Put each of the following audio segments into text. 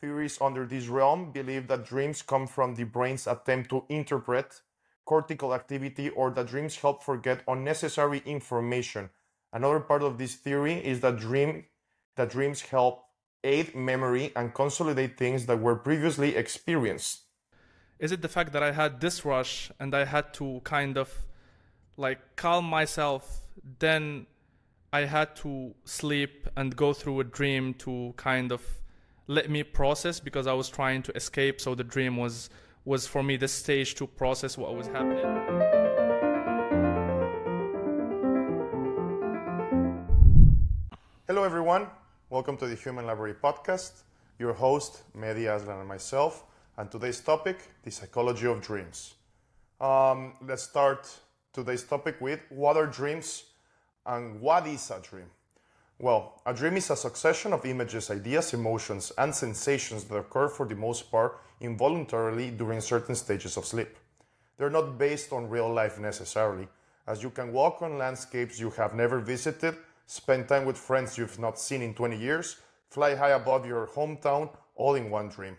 theories under this realm believe that dreams come from the brain's attempt to interpret cortical activity or that dreams help forget unnecessary information. Another part of this theory is that dream that dreams help aid memory and consolidate things that were previously experienced. Is it the fact that I had this rush and I had to kind of like calm myself, then I had to sleep and go through a dream to kind of let me process because I was trying to escape. So the dream was was for me the stage to process what was happening. Hello, everyone. Welcome to the Human Library Podcast. Your host, Mehdi Aslan, and myself. And today's topic, the psychology of dreams. Um, let's start today's topic with what are dreams and what is a dream? Well, a dream is a succession of images, ideas, emotions, and sensations that occur for the most part involuntarily during certain stages of sleep. They're not based on real life necessarily, as you can walk on landscapes you have never visited, spend time with friends you've not seen in 20 years, fly high above your hometown, all in one dream.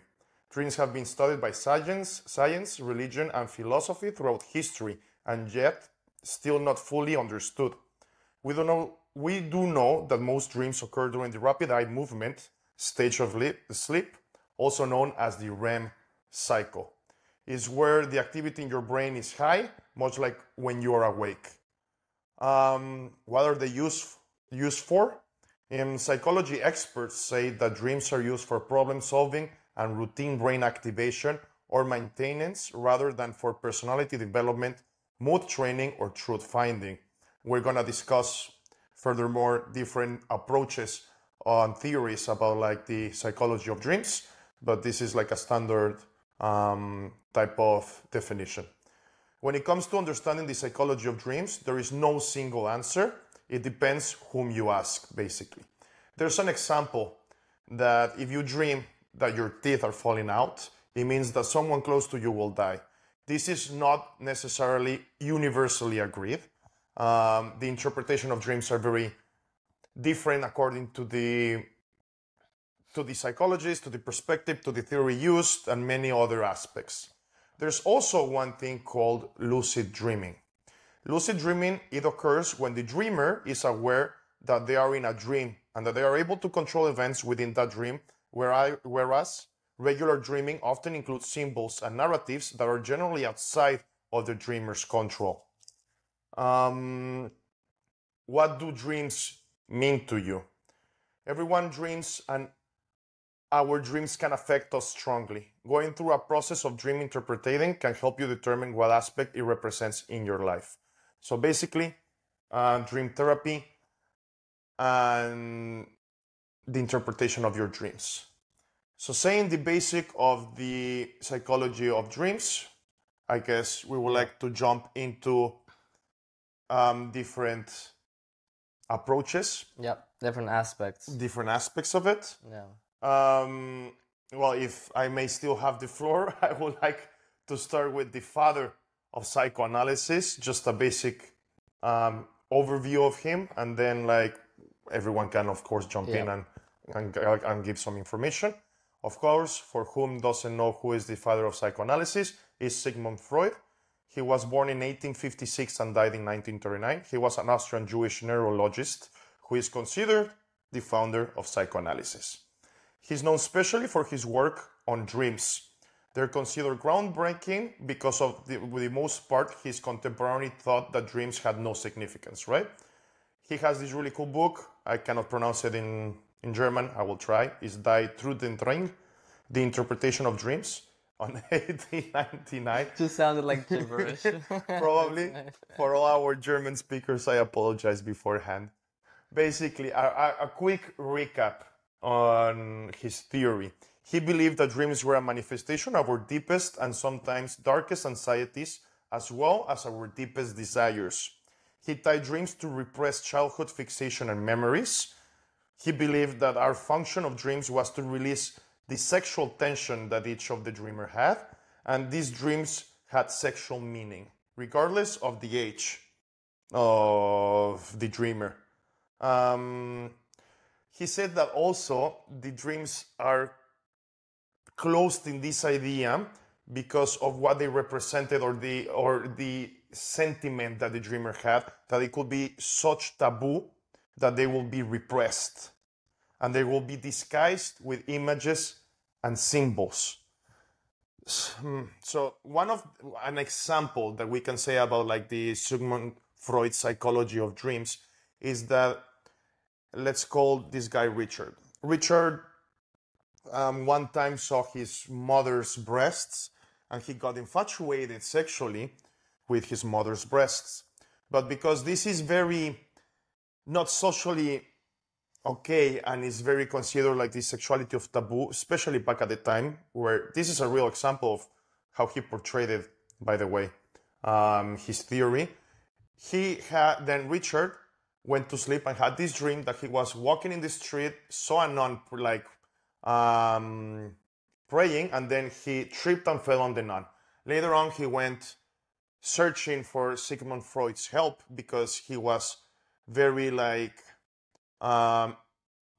Dreams have been studied by science, science, religion, and philosophy throughout history, and yet still not fully understood. We don't know we do know that most dreams occur during the rapid eye movement stage of sleep, also known as the REM cycle. Is where the activity in your brain is high, much like when you are awake. Um, what are they used, used for? In psychology, experts say that dreams are used for problem solving and routine brain activation or maintenance rather than for personality development, mood training, or truth finding. We're going to discuss furthermore different approaches on theories about like the psychology of dreams but this is like a standard um, type of definition. When it comes to understanding the psychology of dreams there is no single answer. It depends whom you ask basically. There's an example that if you dream that your teeth are falling out it means that someone close to you will die. This is not necessarily universally agreed um, the interpretation of dreams are very different according to the to the psychologist, to the perspective, to the theory used, and many other aspects. There's also one thing called lucid dreaming. Lucid dreaming, it occurs when the dreamer is aware that they are in a dream and that they are able to control events within that dream, whereas regular dreaming often includes symbols and narratives that are generally outside of the dreamer's control. Um, what do dreams mean to you? Everyone dreams, and our dreams can affect us strongly. Going through a process of dream interpreting can help you determine what aspect it represents in your life. So basically, uh, dream therapy and the interpretation of your dreams. So, saying the basic of the psychology of dreams, I guess we would like to jump into um, different approaches. Yep, different aspects. Different aspects of it. Yeah. Um, well, if I may still have the floor, I would like to start with the father of psychoanalysis, just a basic um, overview of him, and then like everyone can, of course, jump yeah. in and, and and give some information. Of course, for whom doesn't know who is the father of psychoanalysis, is Sigmund Freud. He was born in 1856 and died in 1939. He was an Austrian Jewish neurologist who is considered the founder of psychoanalysis. He's known especially for his work on dreams. They're considered groundbreaking because of the, the most part his contemporary thought that dreams had no significance, right? He has this really cool book. I cannot pronounce it in, in German. I will try. It's Die Traumdeutung, The Interpretation of Dreams on 1899. Just sounded like gibberish. Probably. For all our German speakers, I apologize beforehand. Basically, a, a, a quick recap on his theory. He believed that dreams were a manifestation of our deepest and sometimes darkest anxieties, as well as our deepest desires. He tied dreams to repressed childhood fixation and memories. He believed that our function of dreams was to release the sexual tension that each of the dreamer had, and these dreams had sexual meaning, regardless of the age of the dreamer. Um, he said that also the dreams are closed in this idea because of what they represented or the or the sentiment that the dreamer had that it could be such taboo that they will be repressed and they will be disguised with images and symbols Hmm, so one of an example that we can say about like the sigmund freud psychology of dreams is that let's call this guy richard richard um, one time saw his mother's breasts and he got infatuated sexually with his mother's breasts. But because this is very not socially okay and is very considered like the sexuality of taboo, especially back at the time, where this is a real example of how he portrayed it, by the way, um, his theory. He had then Richard went to sleep and had this dream that he was walking in the street, saw a nun like um, praying, and then he tripped and fell on the nun. Later on, he went searching for Sigmund Freud's help because he was very like um,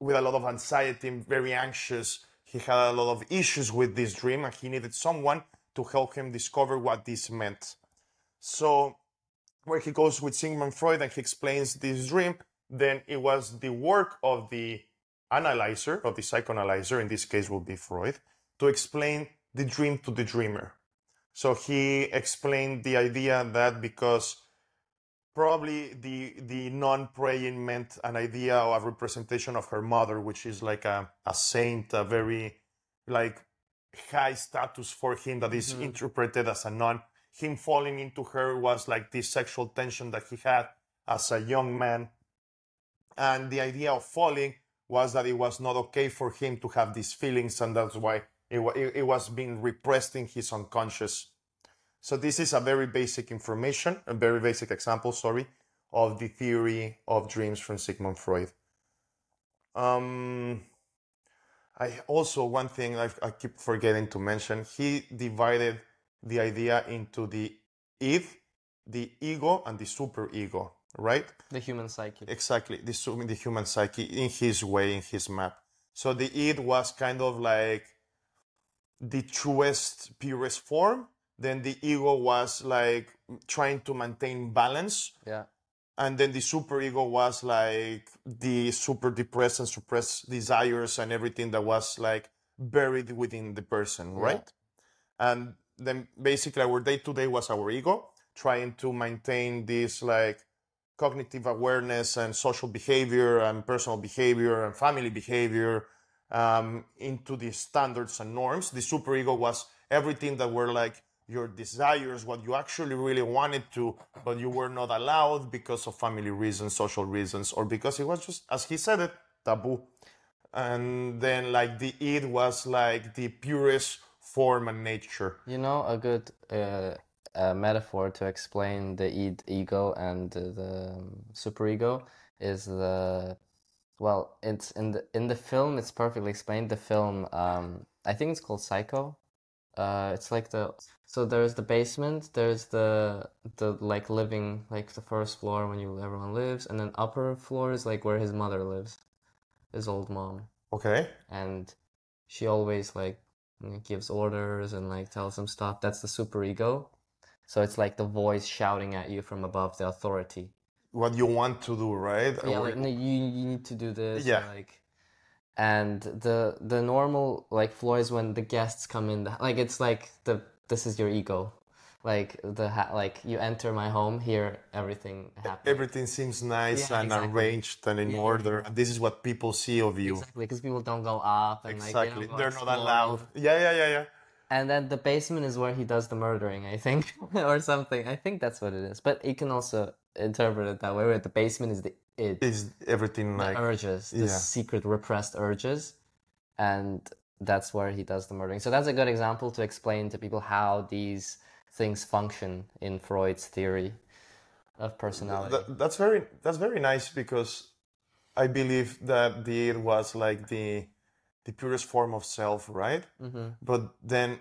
with a lot of anxiety, very anxious. He had a lot of issues with this dream, and he needed someone to help him discover what this meant. So, where he goes with Sigmund Freud and he explains this dream, then it was the work of the analyzer, of the psychoanalyzer, in this case will be Freud, to explain the dream to the dreamer. So he explained the idea that because probably the the non-praying meant an idea or a representation of her mother, which is like a, a saint, a very like high status for him that is Mhm. interpreted as a nun. Him falling into her was like this sexual tension that he had as a young man. And the idea of falling was that it was not okay for him to have these feelings, and that's why it, it, it was being repressed in his unconscious. So this is a very basic information, a very basic example, sorry, of the theory of dreams from Sigmund Freud. Um, I also one thing I, I keep forgetting to mention. He divided the idea into the id, the ego, and the superego. Right? The human psyche. Exactly, the, the human psyche in his way, in his map. So the id was kind of like the truest, purest form. Then the ego was like trying to maintain balance. Yeah. And then the super ego was like the super depressed and suppressed desires and everything that was like buried within the person, Yeah. right? And then basically our day to day was our ego trying to maintain this like cognitive awareness and social behavior and personal behavior and family behavior um, into the standards and norms. The super ego was everything that were like your desires, what you actually really wanted to, but you were not allowed because of family reasons, social reasons, or because it was just, as he said it, taboo. And then like the id was like the purest form and nature. You know, a good uh, uh, metaphor to explain the id ego and the um, superego is the well, it's in the in the film. It's perfectly explained. The film, um, I think it's called Psycho. Uh, it's like the so there's the basement, there's the the like living like the first floor when you everyone lives, and then upper floor is like where his mother lives, his old mom Okay. and she always like gives orders and like tells him stuff. That's the superego. So it's like the voice shouting at you from above, the authority. What you want to do, right? Yeah, like no, you you need to do this. Yeah. Like, and the the normal like floor is when the guests come in. The, like it's like the this is your ego. Like the ha like you enter my home, here everything happens. everything seems nice Yeah, and exactly. arranged and in Yeah. order. And this is what people see of you. Exactly, because people don't go up and like they Exactly. don't go They're not that allowed. Yeah, yeah, yeah, yeah. And then the basement is where he does the murdering, I think, or something. I think that's what it is. But you can also interpret it that way, where the basement is the id, Is everything the like urges, the yeah. secret repressed urges, and that's where he does the murdering. So that's a good example to explain to people how these things function in Freud's theory of personality. That, that's very that's very nice because I believe that the was like the the purest form of self, right? hmm But then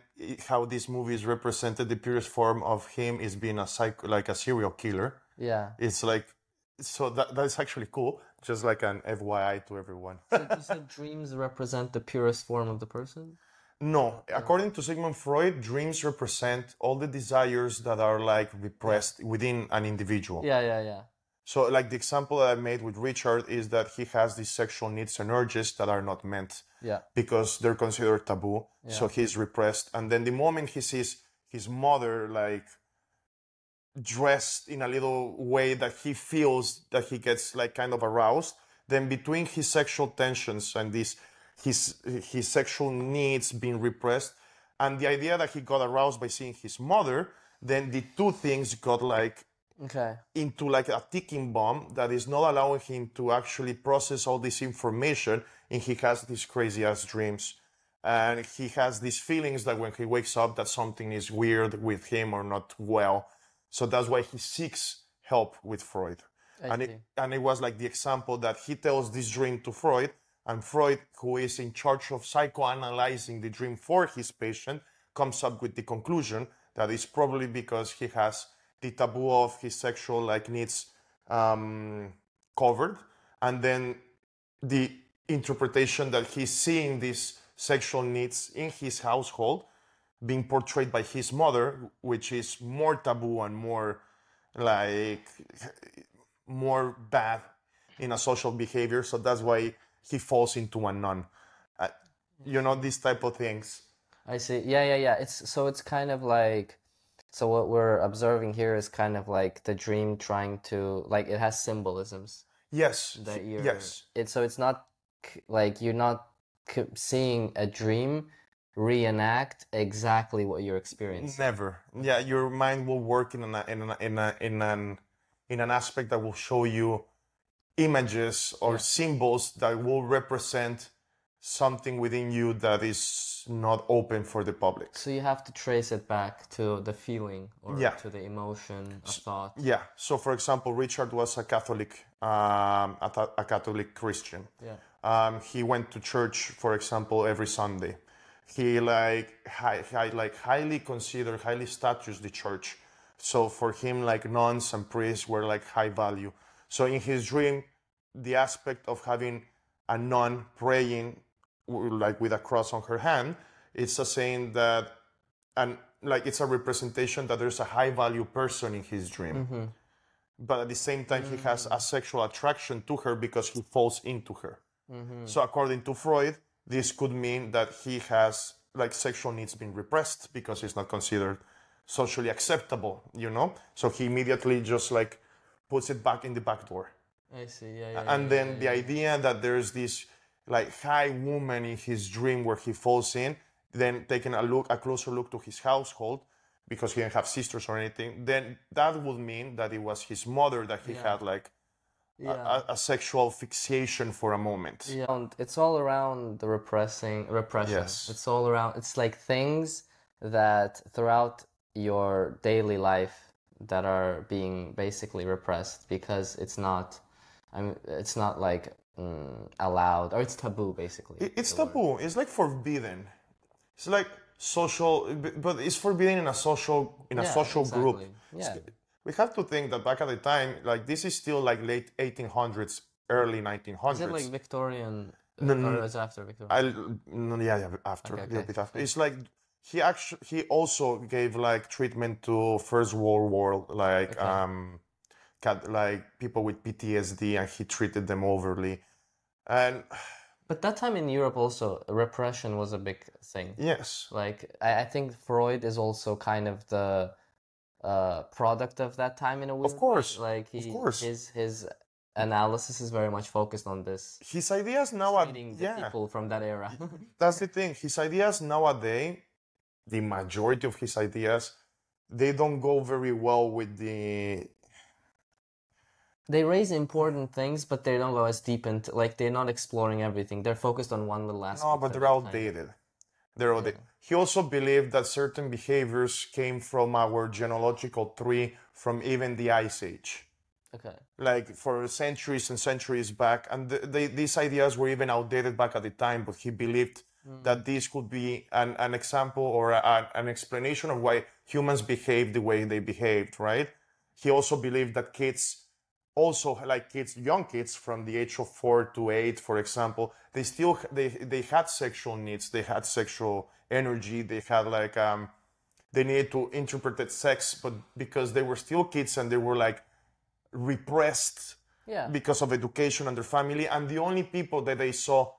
how this movie is represented, the purest form of him is being a psycho, like a serial killer. Yeah. It's like so that that's actually cool. Just like an FYI to everyone. So you said dreams represent the purest form of the person? No, according to Sigmund Freud, dreams represent all the desires that are like repressed within an individual. Yeah, yeah, yeah. So, like the example that I made with Richard is that he has these sexual needs and urges that are not meant Yeah. because they're considered taboo. So he's repressed. And then the moment he sees his mother like dressed in a little way that he feels that he gets like kind of aroused, then between his sexual tensions and this his his sexual needs being repressed and the idea that he got aroused by seeing his mother, then the two things got like Okay. into like a ticking bomb that is not allowing him to actually process all this information and he has these crazy ass dreams and he has these feelings that when he wakes up that something is weird with him or not well so that's why he seeks help with freud I and see. it, and it was like the example that he tells this dream to freud and freud who is in charge of psychoanalyzing the dream for his patient comes up with the conclusion that it's probably because he has the taboo of his sexual like needs um, covered and then the interpretation that he's seeing these sexual needs in his household being portrayed by his mother which is more taboo and more like more bad in a social behavior. So that's why he falls into a nun. Uh, you know these type of things. I see. Yeah, yeah, yeah. It's so it's kind of like so what we're observing here is kind of like the dream trying to like it has symbolisms yes. that you're yes. it so it's not like you're not seeing a dream reenact exactly what you're experiencing. Never. Yeah, your mind will work in an in an in, a, in an in an aspect that will show you images or symbols that will represent something within you that is not open for the public. So you have to trace it back to the feeling or Yeah. to the emotion, a thought. Yeah. So, for example, Richard was a Catholic, um, a, a Catholic Christian. Yeah. Um, he went to church, for example, every Sunday. He like high, high, like highly considered, highly status the church. So for him, like nuns and priests were like high value. So in his dream, the aspect of having a nun praying, like with a cross on her hand, it's a saying that, and like it's a representation that there's a high value person in his dream. Mm-hmm. But at the same time, he has a mm. sexual attraction to her because he falls into her. Mm-hmm. So according to Freud, this could mean that he has like sexual needs being repressed because it's not considered socially acceptable, you know? So he immediately just like puts it back in the back door. I see. Yeah, yeah. And then the idea that there's this like high woman in his dream where he falls in, then taking a look, a closer look to his household because he didn't have sisters or anything, then that would mean that it was his mother that he had like Yeah. a, a sexual fixation for a moment. Yeah, and it's all around the repressing repression. Yes. It's all around it's like things that throughout your daily life that are being basically repressed because it's not I mean it's not like mm, allowed or it's taboo basically. It- It's the word. taboo. It's like forbidden. It's like social, but it's forbidden in a social in a Yeah, social group. exactly. Yeah. We have to think that back at the time, like this is still like late 1800s, early 1900s. Is it like Victorian No, or no, is it after Victorian? I no, yeah, yeah, after Okay, a bit after. It's like he actually he also gave like treatment to First World War, like Okay. um, like people with PTSD, and he treated them overly. And But that time in Europe also repression was a big thing. yes, Like I, I think Freud is also kind of the uh, product of that time in a way. Of course, Like he, course. his his analysis is very much focused on this, his ideas now are treating the yeah. people from that era. That's the thing. His ideas nowadays, the majority of his ideas, they don't go very well with the they raise important things, but they don't go as deep into like they're not exploring everything. They're focused on one little aspect. No, but they're outdated. They're outdated. He also believed that certain behaviors came from our genealogical tree from even the Ice Age. Okay. Like for centuries and centuries back. And th they, these ideas were even outdated back at the time, but he believed mm. that this could be an, an example or a, an explanation of why humans behave the way they behaved, right? He also believed that kids also like kids, young kids from the age of four to eight, for example, they still they they had sexual needs, they had sexual energy, they had like um, they needed to interpret sex, but because they were still kids and they were like repressed Yeah. because of education and their family, and the only people that they saw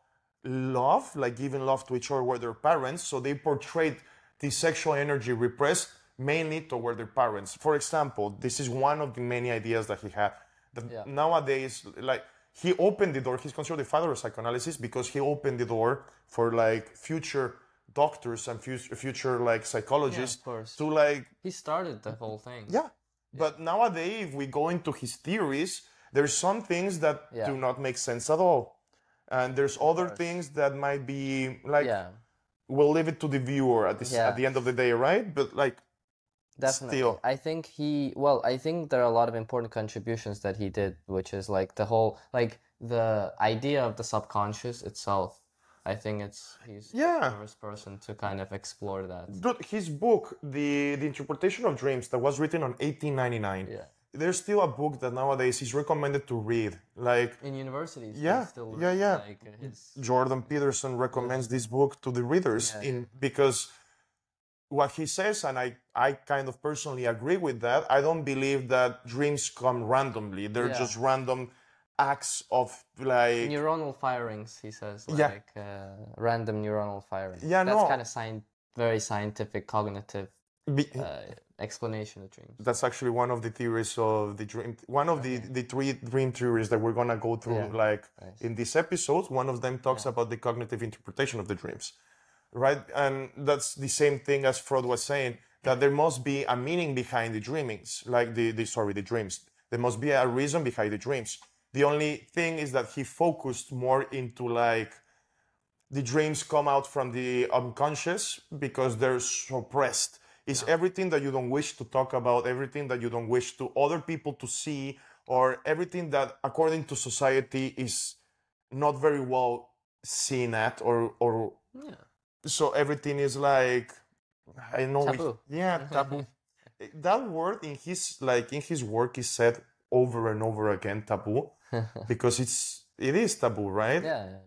love, like giving love to each other, were their parents. So they portrayed the sexual energy repressed mainly toward their parents. For example, this is one of the many ideas that he had. That Yeah. nowadays, like he opened the door. He's considered the father of psychoanalysis because he opened the door for like future doctors and future, future like psychologists course. to like He started the whole thing. yeah. But nowadays, if we go into his theories, there's some things that Yeah. do not make sense at all. And there's other things that might be like Yeah. we'll leave it to the viewer at this Yeah. at the end of the day, right? But like Definitely. Still. I think he, well, I think there are a lot of important contributions that he did, which is like the whole, like the idea of the subconscious itself. I think it's, he's Yeah. the first person to kind of explore that. dude, his book, the the interpretation of dreams, that was written on 1899. Yeah. There's still a book that nowadays is recommended to read. Like In universities, Yeah, still yeah, read, yeah. Like his, Jordan Peterson recommends this book to the readers Yeah. in because what he says, and I, I kind of personally agree with that. I don't believe that dreams come randomly. They're Yeah. just random acts of like neuronal firings, he says, Yeah. like uh, random neuronal firings. Yeah, That's no. kind of sci- very scientific, cognitive be- uh, explanation of dreams. that's actually one of the theories of the dream one of the the three dream theories that we're gonna go through Yeah. like Nice. in this episode one of them talks about the cognitive interpretation of the dreams right and that's the same thing as freud was saying that there must be a meaning behind the dreamings like the, the sorry the dreams there must be a reason behind the dreams the only thing is that he focused more into like the dreams come out from the unconscious because they're suppressed. It's everything that you don't wish to talk about, everything that you don't wish to other people to see, or everything that, according to society, is not very well seen at, or or Yeah. So everything is like I know, we- yeah, taboo. that word in his like in his work is said over and over again, taboo, because it's it is taboo, right? Yeah, yeah.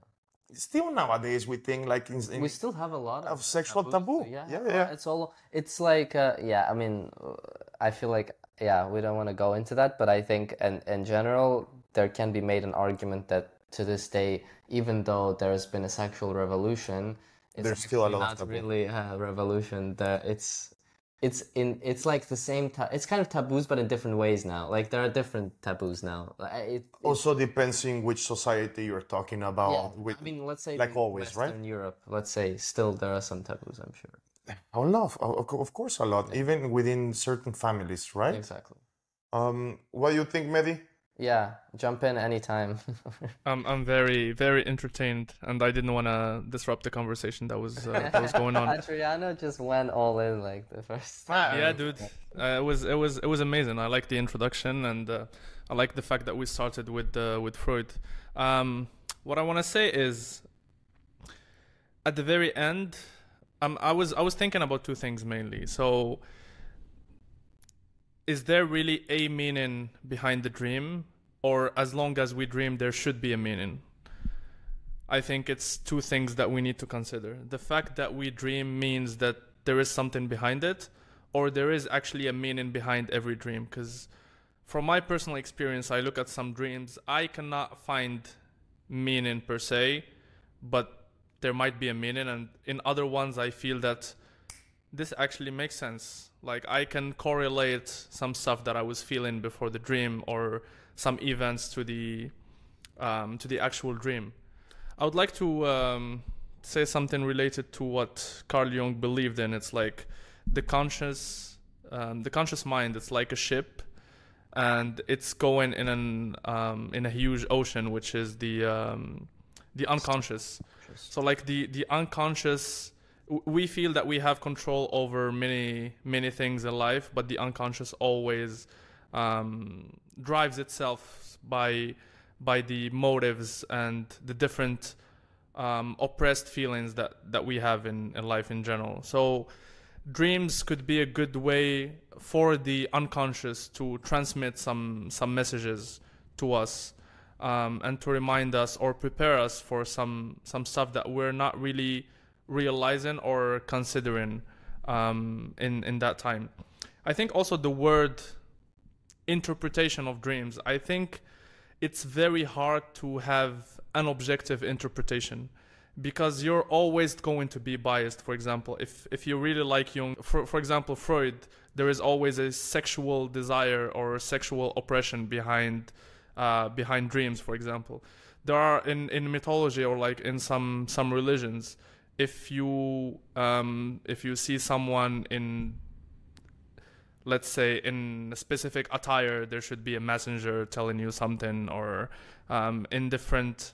still nowadays we think like in, in we still have a lot of, of sexual taboos, taboo. Yeah, Yeah, yeah. It's all. It's like, uh, yeah. I mean, uh, I feel like, yeah, we don't want to go into that, but I think, in in general, there can be made an argument that to this day, even though there's been a sexual revolution, There's still a lot of not taboo. really a revolution. That it's. It's in. It's like the same. Ta- it's kind of taboos, but in different ways now. Like there are different taboos now. It, it, also depends in which society you're talking about. yeah. with, I mean, let's say like always, right? In Europe. Let's say still there are some taboos. I'm sure. a lot, of, course, a lot, even within certain families, right? Exactly. Um, what do you think, Mehdi? Yeah, jump in anytime. I'm I'm very very entertained, and I didn't want to disrupt the conversation that was uh, that was going on. Adriano just went all in like the first. yeah, dude, uh, it was it was it was amazing. I like the introduction, and uh, I like the fact that we started with uh, with Freud. Um, what I want to say is, at the very end, um, I was I was thinking about two things mainly. So, is there really a meaning behind the dream, or as long as we dream, there should be a meaning? I think it's two things that we need to consider. The fact that we dream means that there is something behind it, or there is actually a meaning behind every dream. Because from my personal experience, I look at some dreams, I cannot find meaning per se, but there might be a meaning. And in other ones, I feel that this actually makes sense. Like I can correlate some stuff that I was feeling before the dream or some events to the um, to the actual dream. I would like to um, say something related to what Carl Jung believed in. It's like the conscious, um, the conscious mind. It's like a ship, and it's going in an um, in a huge ocean, which is the um, the unconscious. So like the the unconscious, we feel that we have control over many many things in life, but the unconscious always um, drives itself by by the motives and the different um, oppressed feelings that, that we have in, in life in general. So, dreams could be a good way for the unconscious to transmit some some messages to us um, and to remind us or prepare us for some some stuff that we're not really realizing or considering um, in in that time. I think also the word interpretation of dreams. I think it's very hard to have an objective interpretation because you're always going to be biased for example if if you really like jung for, for example freud there is always a sexual desire or sexual oppression behind uh, behind dreams for example there are in in mythology or like in some some religions if you um, if you see someone in let's say in a specific attire there should be a messenger telling you something or um, in different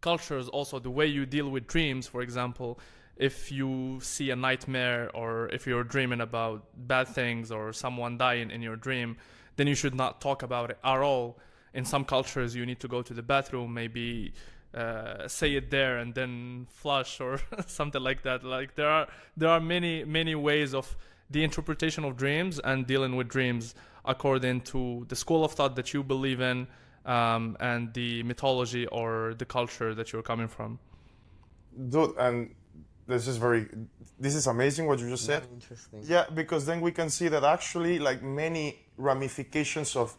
cultures also the way you deal with dreams. For example if you see a nightmare or if you're dreaming about bad things or someone dying in your dream then you should not talk about it at all. In some cultures you need to go to the bathroom. Maybe uh, say it there and then flush or something like that like there are there are many many ways of the interpretation of dreams and dealing with dreams according to the school of thought that you believe in um, and the mythology or the culture that you're coming from. Dude, and this is very, this is amazing what you just said. Very interesting. Yeah, because then we can see that actually, like many ramifications of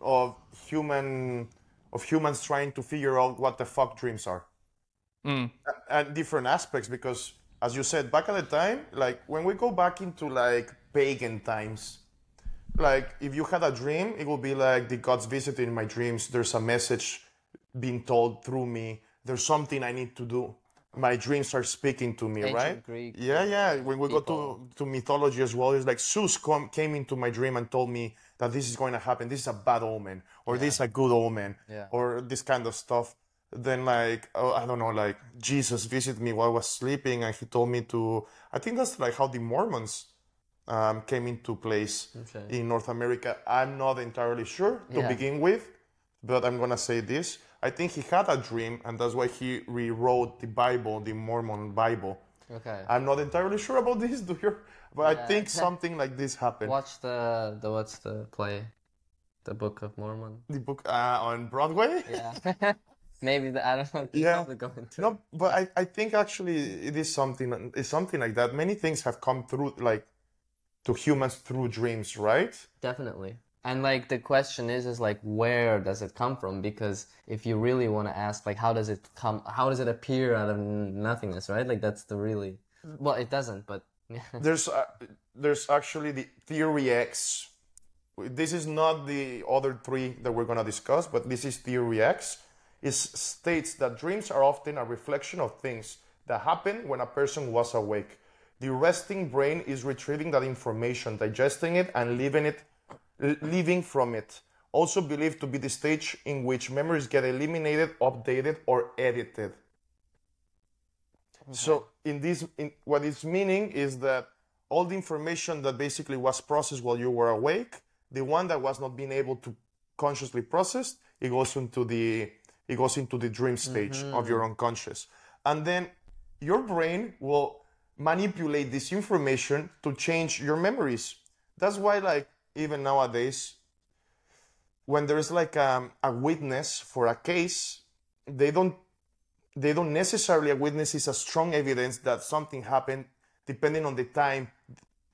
of human of humans trying to figure out what the fuck dreams are, Mm. and different aspects. Because as you said, back at the time, like when we go back into like pagan times, like if you had a dream, it would be like the gods visiting my dreams. There's a message being told through me. There's something I need to do. My dreams are speaking to me, Ancient right? Greek yeah, yeah. When we go to, to mythology as well, it's like Zeus come, came into my dream and told me that this is going to happen. This is a bad omen, or this is a good omen, Yeah. or this kind of stuff. Then like oh, I don't know, like Jesus visited me while I was sleeping, and he told me to. I think that's like how the Mormons um, came into place Okay. in North America. I'm not entirely sure to Yeah. begin with, but I'm gonna say this. I think he had a dream, and that's why he rewrote the Bible, the Mormon Bible. Okay. I'm not entirely sure about this, do you? But I think something like this happened. Watch the the what's the play, the Book of Mormon. The book uh, on Broadway? Yeah. Maybe the I don't know. Yeah. on going to. No, but I, I think actually it is something it's something like that. Many things have come through like to humans through dreams, right? Definitely. And like the question is is like where does it come from? Because if you really want to ask like how does it come how does it appear out of nothingness, right? Like that's the really well it doesn't, but There's uh, there's actually the theory X. This is not the other three that we're gonna discuss, but this is theory X. It states that dreams are often a reflection of things that happen when a person was awake. The resting brain is retrieving that information, digesting it, and leaving it, leaving from it. Also believed to be the stage in which memories get eliminated, updated, or edited. So in this, in, what it's meaning is that all the information that basically was processed while you were awake, the one that was not being able to consciously process, it goes into the it goes into the dream stage of your unconscious, and then your brain will manipulate this information to change your memories. That's why, like even nowadays, when there's like um, a witness for a case, they don't they don't necessarily a witness is a strong evidence that something happened depending on the time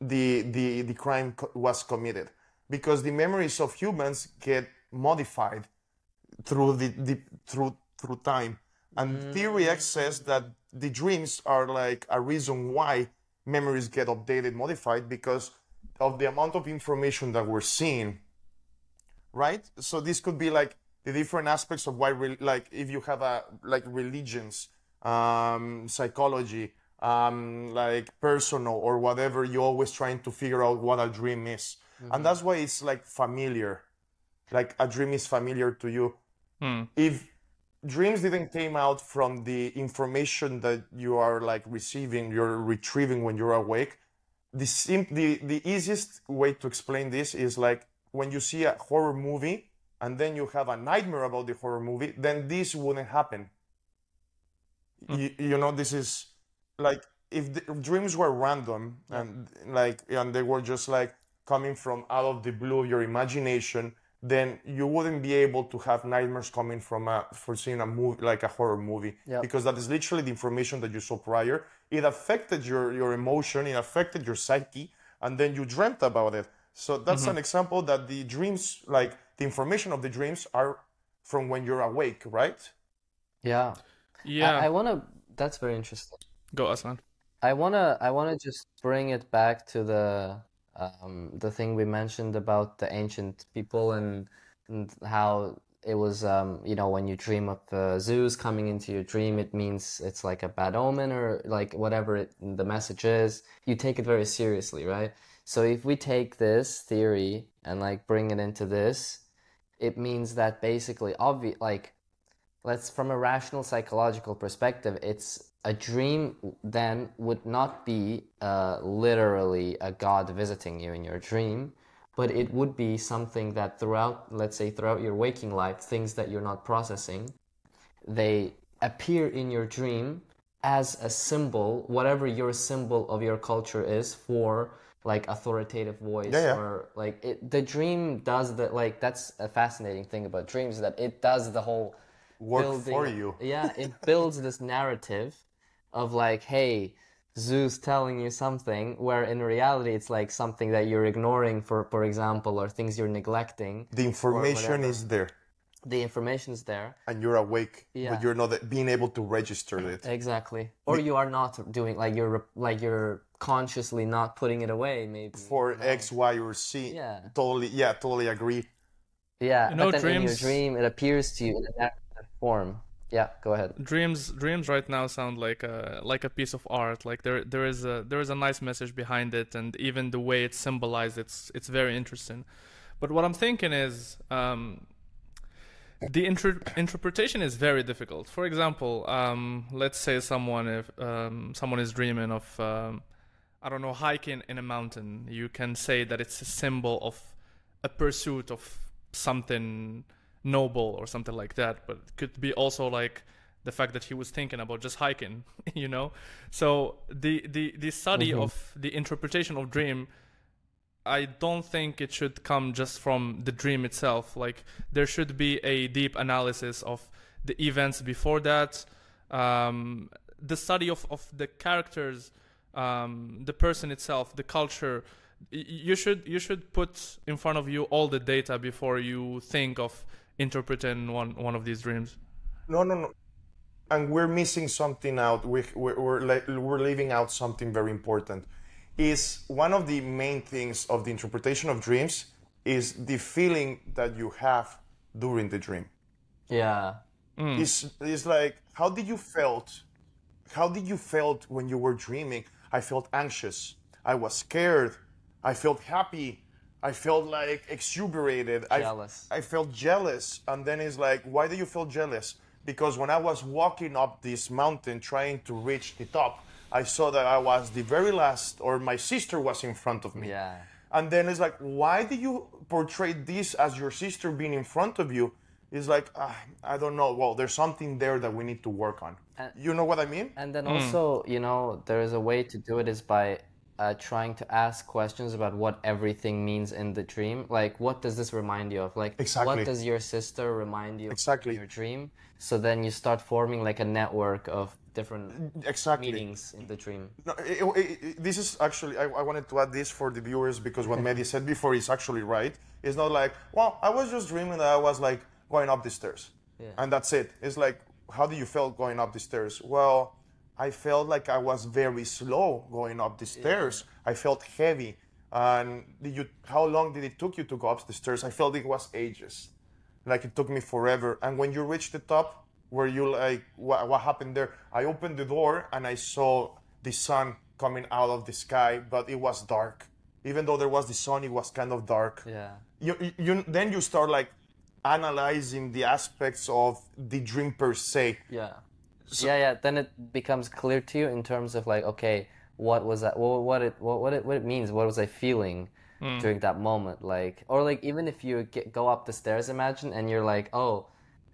the the, the crime was committed. Because the memories of humans get modified through the, the through through time. And mm. theory x says that the dreams are like a reason why memories get updated modified because of the amount of information that we're seeing. Right? So this could be like the different aspects of why re- like if you have a like religions um psychology um like personal or whatever you're always trying to figure out what a dream is. And that's why it's like familiar. Like a dream is familiar to you. Hmm. if dreams didn't came out from the information that you are like receiving you're retrieving when you're awake the sim- the the easiest way to explain this is like when you see a horror movie and then you have a nightmare about the horror movie then this wouldn't happen you, you know this is like if the dreams were random and like and they were just like coming from out of the blue of your imagination then you wouldn't be able to have nightmares coming from a for seeing a movie like a horror movie Yep. because that is literally the information that you saw prior. It affected your your emotion, it affected your psyche, and then you dreamt about it. So that's Mm-hmm. an example that the dreams, like the information of the dreams, are from when you're awake, right? Yeah. Yeah. I, I wanna. That's very interesting. Go, Aslan. I wanna I wanna just bring it back to the um, the thing we mentioned about the ancient people and, and how it was um, you know when you dream of uh, Zeus coming into your dream it means it's like a bad omen or like whatever it, the message is you take it very seriously right so if we take this theory and like bring it into this it means that basically obvi like let's from a rational psychological perspective it's a dream then would not be uh, literally a god visiting you in your dream but it would be something that throughout let's say throughout your waking life things that you're not processing they appear in your dream as a symbol whatever your symbol of your culture is for like authoritative voice Yeah, yeah. or like it the dream does the like that's a fascinating thing about dreams that it does the whole Work building- for you. Yeah, it builds this narrative of like, hey, Zeus telling you something, where in reality it's like something that you're ignoring, for for example, or things you're neglecting. The information is there, The information is there. and you're awake, Yeah. but you're not being able to register it. Exactly. Or you are not doing like you're like you're consciously not putting it away, maybe. for No. X, Y, or C. Yeah. Totally, yeah, totally agree. Yeah, You know, but then in your dream it appears to you in that form. Yeah, go ahead. dreams dreams right now sound like a like a piece of art like there there is a there is a nice message behind it and even the way it's symbolized it's it's very interesting but what i'm thinking is um the inter- interpretation is very difficult for example um let's say someone if um someone is dreaming of um i don't know hiking in a mountain you can say that it's a symbol of a pursuit of something noble or something like that but it could be also like the fact that he was thinking about just hiking you know? So the the the study of the interpretation of dream i don't think it should come just from the dream itself. Like there should be a deep analysis of the events before that. Um, the study of, of the characters um, the person itself the culture. You should you should put in front of you all the data before you think of interpreting one one of these dreams No, no, no. And we're missing something out. We, we're, we're, le- we're leaving out something very important. Is one of the main things of the interpretation of dreams is the feeling that you have during the dream. Yeah. It's, it's like, how did you felt? How did you felt when you were dreaming? I felt anxious. I was scared. I felt happy. I felt like exuberated. I- Jealous. I, felt jealous. And then it's like, why do you feel jealous? Because when I was walking up this mountain trying to reach the top, I saw that I was the very last, or my sister was in front of me. Yeah. And then it's like, why do you portray this as your sister being in front of you? It's like, ah, I don't know. Well, there's something there that we need to work on. And- you know what I mean? And then also, you know, there is a way to do it is by uh, trying to ask questions about what everything means in the dream. Like, what does this remind you of? Like, Exactly. what does your sister remind you of Exactly. in your dream? So then you start forming like a network of different Exactly. meanings in the dream. No, it- it- it- this is actually, I, I wanted to add this for the viewers because what Mehdi said before is actually right. It's not like, well, I was just dreaming that I was like going up the stairs. And that's it. It's like, how do you feel going up the stairs? Well, I felt like I was very slow going up the stairs. I felt heavy. And did you, how long did it took you to go up the stairs? I felt it was ages. Like it took me forever. And when you reach the top, where you like, what, what happened there? I opened the door and I saw the sun coming out of the sky, but it was dark. Even though there was the sun, it was kind of dark. Yeah. You, you then you start like analyzing the aspects of the dream per se. Yeah. yeah, yeah. Then it becomes clear to you in terms of like, okay, what was that? What, what it what, what it what it means? What was I feeling hmm. during that moment? Like, or like even if you get, go up the stairs, imagine, and you're like, oh,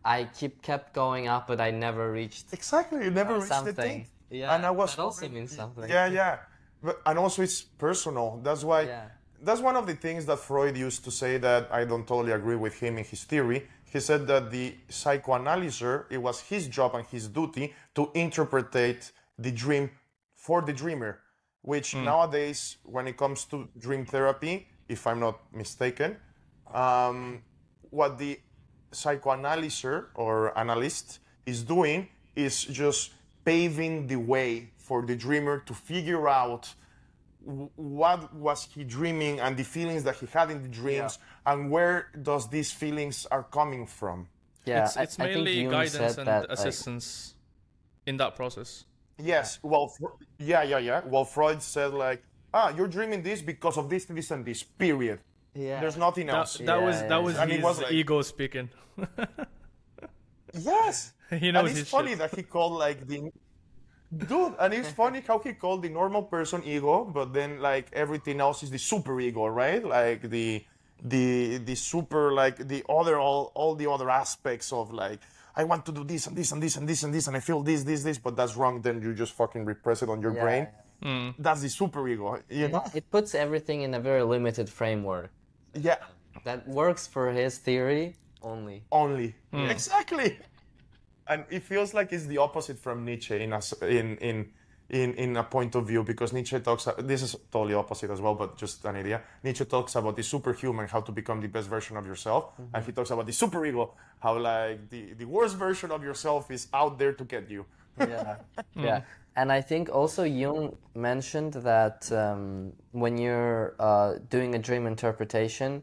I keep kept going up, but I never reached Exactly, you never reached the thing. Yeah, and I was that also means something. Yeah, yeah. But, and also it's personal. That's why Yeah. That's one of the things that Freud used to say that I don't totally agree with him in his theory. He said that the psychoanalyzer, it was his job and his duty to interpret the dream for the dreamer, which nowadays, when it comes to dream therapy, if I'm not mistaken, um, what the psychoanalyzer or analyst is doing is just paving the way for the dreamer to figure out what was he dreaming and the feelings that he had in the dreams and where does these feelings are coming from Yeah, it's I- it's I think mainly Jung guidance and that, like- assistance in that process. yes well yeah yeah yeah well freud said like ah you're dreaming this because of this this and this period yeah. there's nothing That, else that Yeah, was yeah, that was And his was like- ego speaking. yes he knows and knows it's funny shit. that he called like the dude and it's funny how he called the normal person ego but then like everything else is the super ego right? Like the the the super like the other all all the other aspects of like i want to do this and this and this and this and this and i feel this this this but that's wrong then you just fucking repress it on your Yeah, brain. Mm. that's the super ego you know? It puts everything in a very limited framework. Yeah. That works for his theory only. only. Exactly and it feels like it's the opposite from nietzsche in in, in in in a point of view because nietzsche talks this is totally opposite as well but just an idea. Nietzsche talks about the superhuman how to become the best version of yourself. And he talks about the superego how like the the worst version of yourself is out there to get you. Yeah. Yeah. And i think also jung mentioned that um, when you're uh, doing a dream interpretation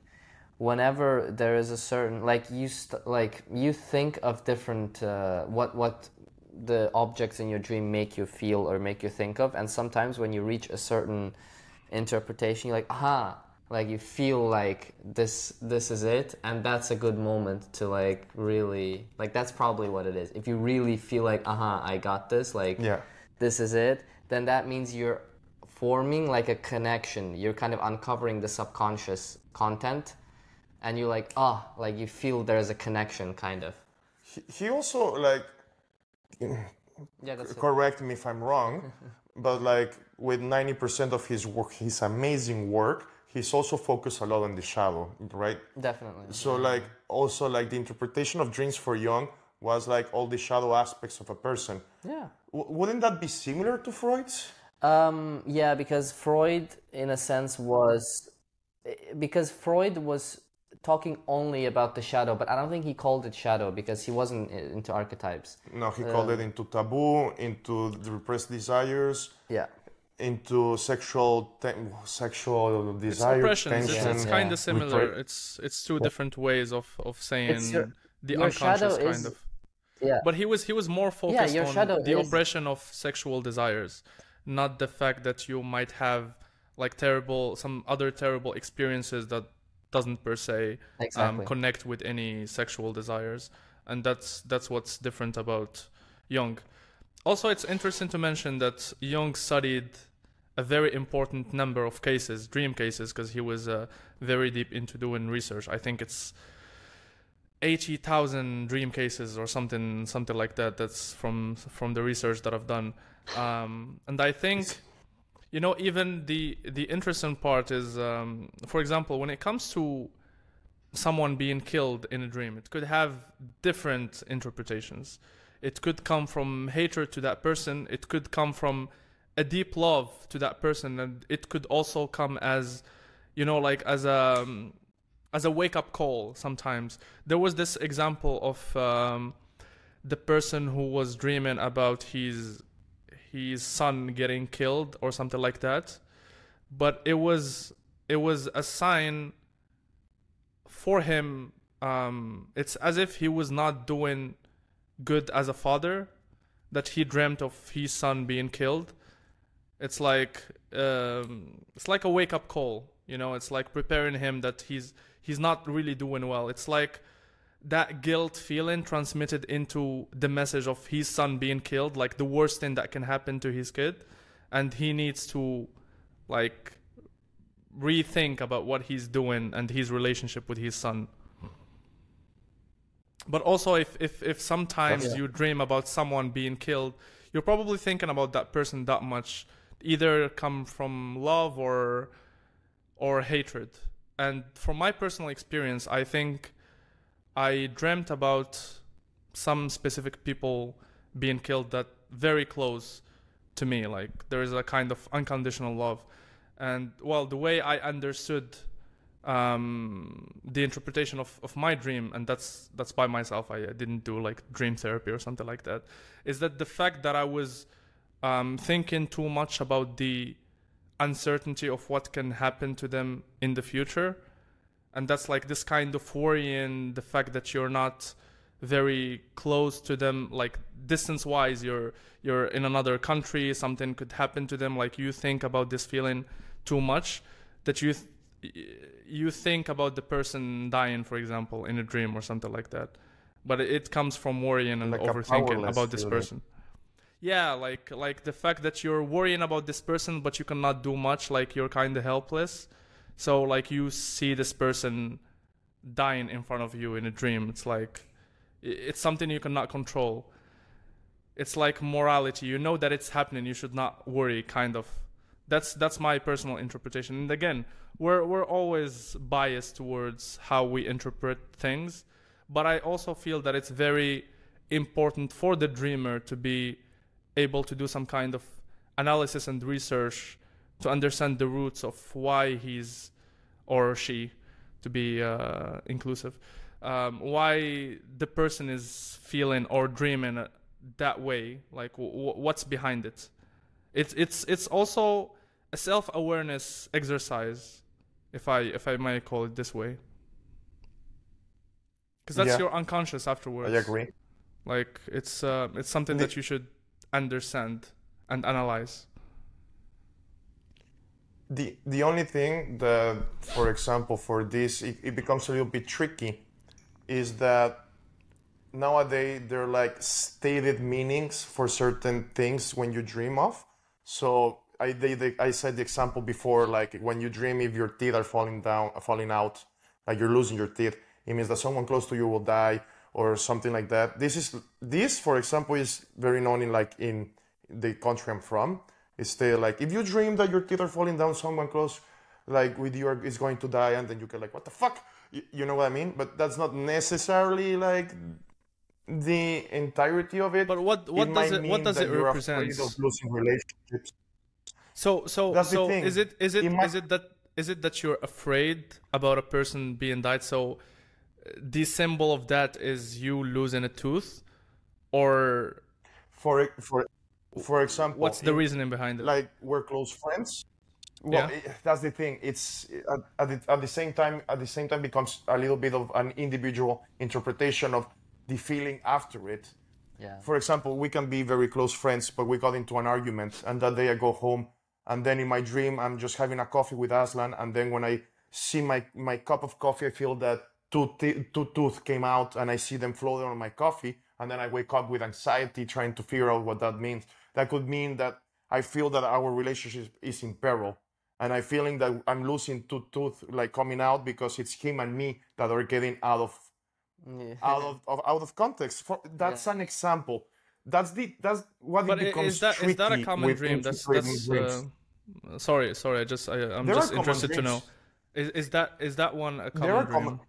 whenever there is a certain like you st- like you think of different uh, what what the objects in your dream make you feel or make you think of and sometimes when you reach a certain interpretation you're like aha like you feel like this this is it and that's a good moment to like really like that's probably what it is if you really feel like aha i got this like Yeah. this is it then that means you're forming like a connection you're kind of uncovering the subconscious content and you're like ah like you feel there's a connection kind of he, he also like yeah that's it. correct me if i'm wrong but like with 90% of his work his amazing work he's also focused a lot on the shadow right definitely So like also like the interpretation of dreams for Jung was like all the shadow aspects of a person. yeah W- wouldn't that be similar to Freud's? Um, yeah, because Freud, in a sense, was because Freud was talking only about the shadow, but I don't think he called it shadow because he wasn't into archetypes. No, he uh, called it into taboo, into the repressed desires, Yeah, into sexual te- sexual It's desire, oppressions. It's, tension. it's Yeah. kind of similar. Repre- It's it's two different ways of of saying your- the your shadow unconscious is- kind of. yeah, But he was he was more focused your on the is- oppression of sexual desires, not the fact that you might have like terrible some other terrible experiences that doesn't per se Exactly. um, connect with any sexual desires, and that's that's what's different about Jung. Also, it's interesting to mention that Jung studied a very important number of cases, dream cases, because he was uh, very deep into doing research. I think it's eighty thousand dream cases or something, something like that. That's from from the research that I've done, um, and I think, you know, even the the interesting part is, um, for example, when it comes to someone being killed in a dream, it could have different interpretations. It could come from hatred to that person. It could come from a deep love to that person, and it could also come as, you know, like as a um, as a wake up call. Sometimes there was this example of um, the person who was dreaming about his his son getting killed or something like that, but it was it was a sign for him. Um, it's as if he was not doing good as a father that he dreamt of his son being killed it's like um, it's like a wake up call you know it's like preparing him that he's he's not really doing well it's like that guilt feeling transmitted into the message of his son being killed like the worst thing that can happen to his kid and he needs to like rethink about what he's doing and his relationship with his son but also if if, if sometimes Yeah. you dream about someone being killed you're probably thinking about that person that much either come from love or or hatred. And from my personal experience, I think I dreamt about some specific people being killed that very close to me. Like there is a kind of unconditional love, and well, the way I understood um, the interpretation of, of my dream, and that's that's by myself. I, I, didn't do like dream therapy or something like that. Is that the fact that I was um, thinking too much about the uncertainty of what can happen to them in the future, and that's like this kind of worrying the fact that you're not very close to them, like distance wise. You're you're in another country. Something could happen to them. Like you think about this feeling too much that you. Th- you think about the person dying, for example, in a dream or something like that, but it comes from worrying and like overthinking about this person. Yeah, like like the fact that you're worrying about this person, but you cannot do much. Like you're kind of helpless. So like you see this person dying in front of you in a dream. It's like it's something you cannot control. It's like morality. You know that it's happening. You should not worry. Kind of. That's that's my personal interpretation. And again, we're we're always biased towards how we interpret things, but I also feel that it's very important for the dreamer to be able to do some kind of analysis and research to understand the roots of why he's or she to be uh, inclusive um, why the person is feeling or dreaming that way like w- what's behind it it's it's it's also a self-awareness exercise if I if I might call it this way. Because that's yeah. your unconscious afterwards. I agree. Like it's uh, it's something the, that you should understand and analyze. The the only thing that, for example, for this it, it becomes a little bit tricky, is that nowadays there are like stated meanings for certain things when you dream of. So I they, they, I said the example before, like when you dream if your teeth are falling down, falling out, like you're losing your teeth, it means that someone close to you will die or something like that. This is this, for example, is very known in like in the country I'm from. It's still like if you dream that your teeth are falling down, someone close like with you is going to die, and then you get like, what the fuck? You, you know what I mean? But that's not necessarily like the entirety of it. But what what it does it what does it represent? Losing relationships so so That's so is it is it, it might... is it that is it that you're afraid about a person being died? So the symbol of that is you losing a tooth, or for for for example, what's the reasoning behind it? Like we're close friends. Well, yeah. that's the thing. It's at, at, the, at the same time at the same time becomes a little bit of an individual interpretation of the feeling after it. Yeah. For example, we can be very close friends, but we got into an argument, and that day I go home and then in my dream i'm just having a coffee with aslan and then when i see my my cup of coffee i feel that two t- two tooth came out and i see them floating on my coffee and then i wake up with anxiety trying to figure out what that means that could mean that i feel that our relationship is in peril and i'm feeling that i'm losing two tooth like coming out because it's him and me that are getting out of yeah. out of, of, out of context For, that's yeah. an example that's the that's what but it becomes is that, tricky is that a common dream? That's that's. Uh, sorry, sorry. I just I, am just interested to know. Is is that is that one a common dream? Common,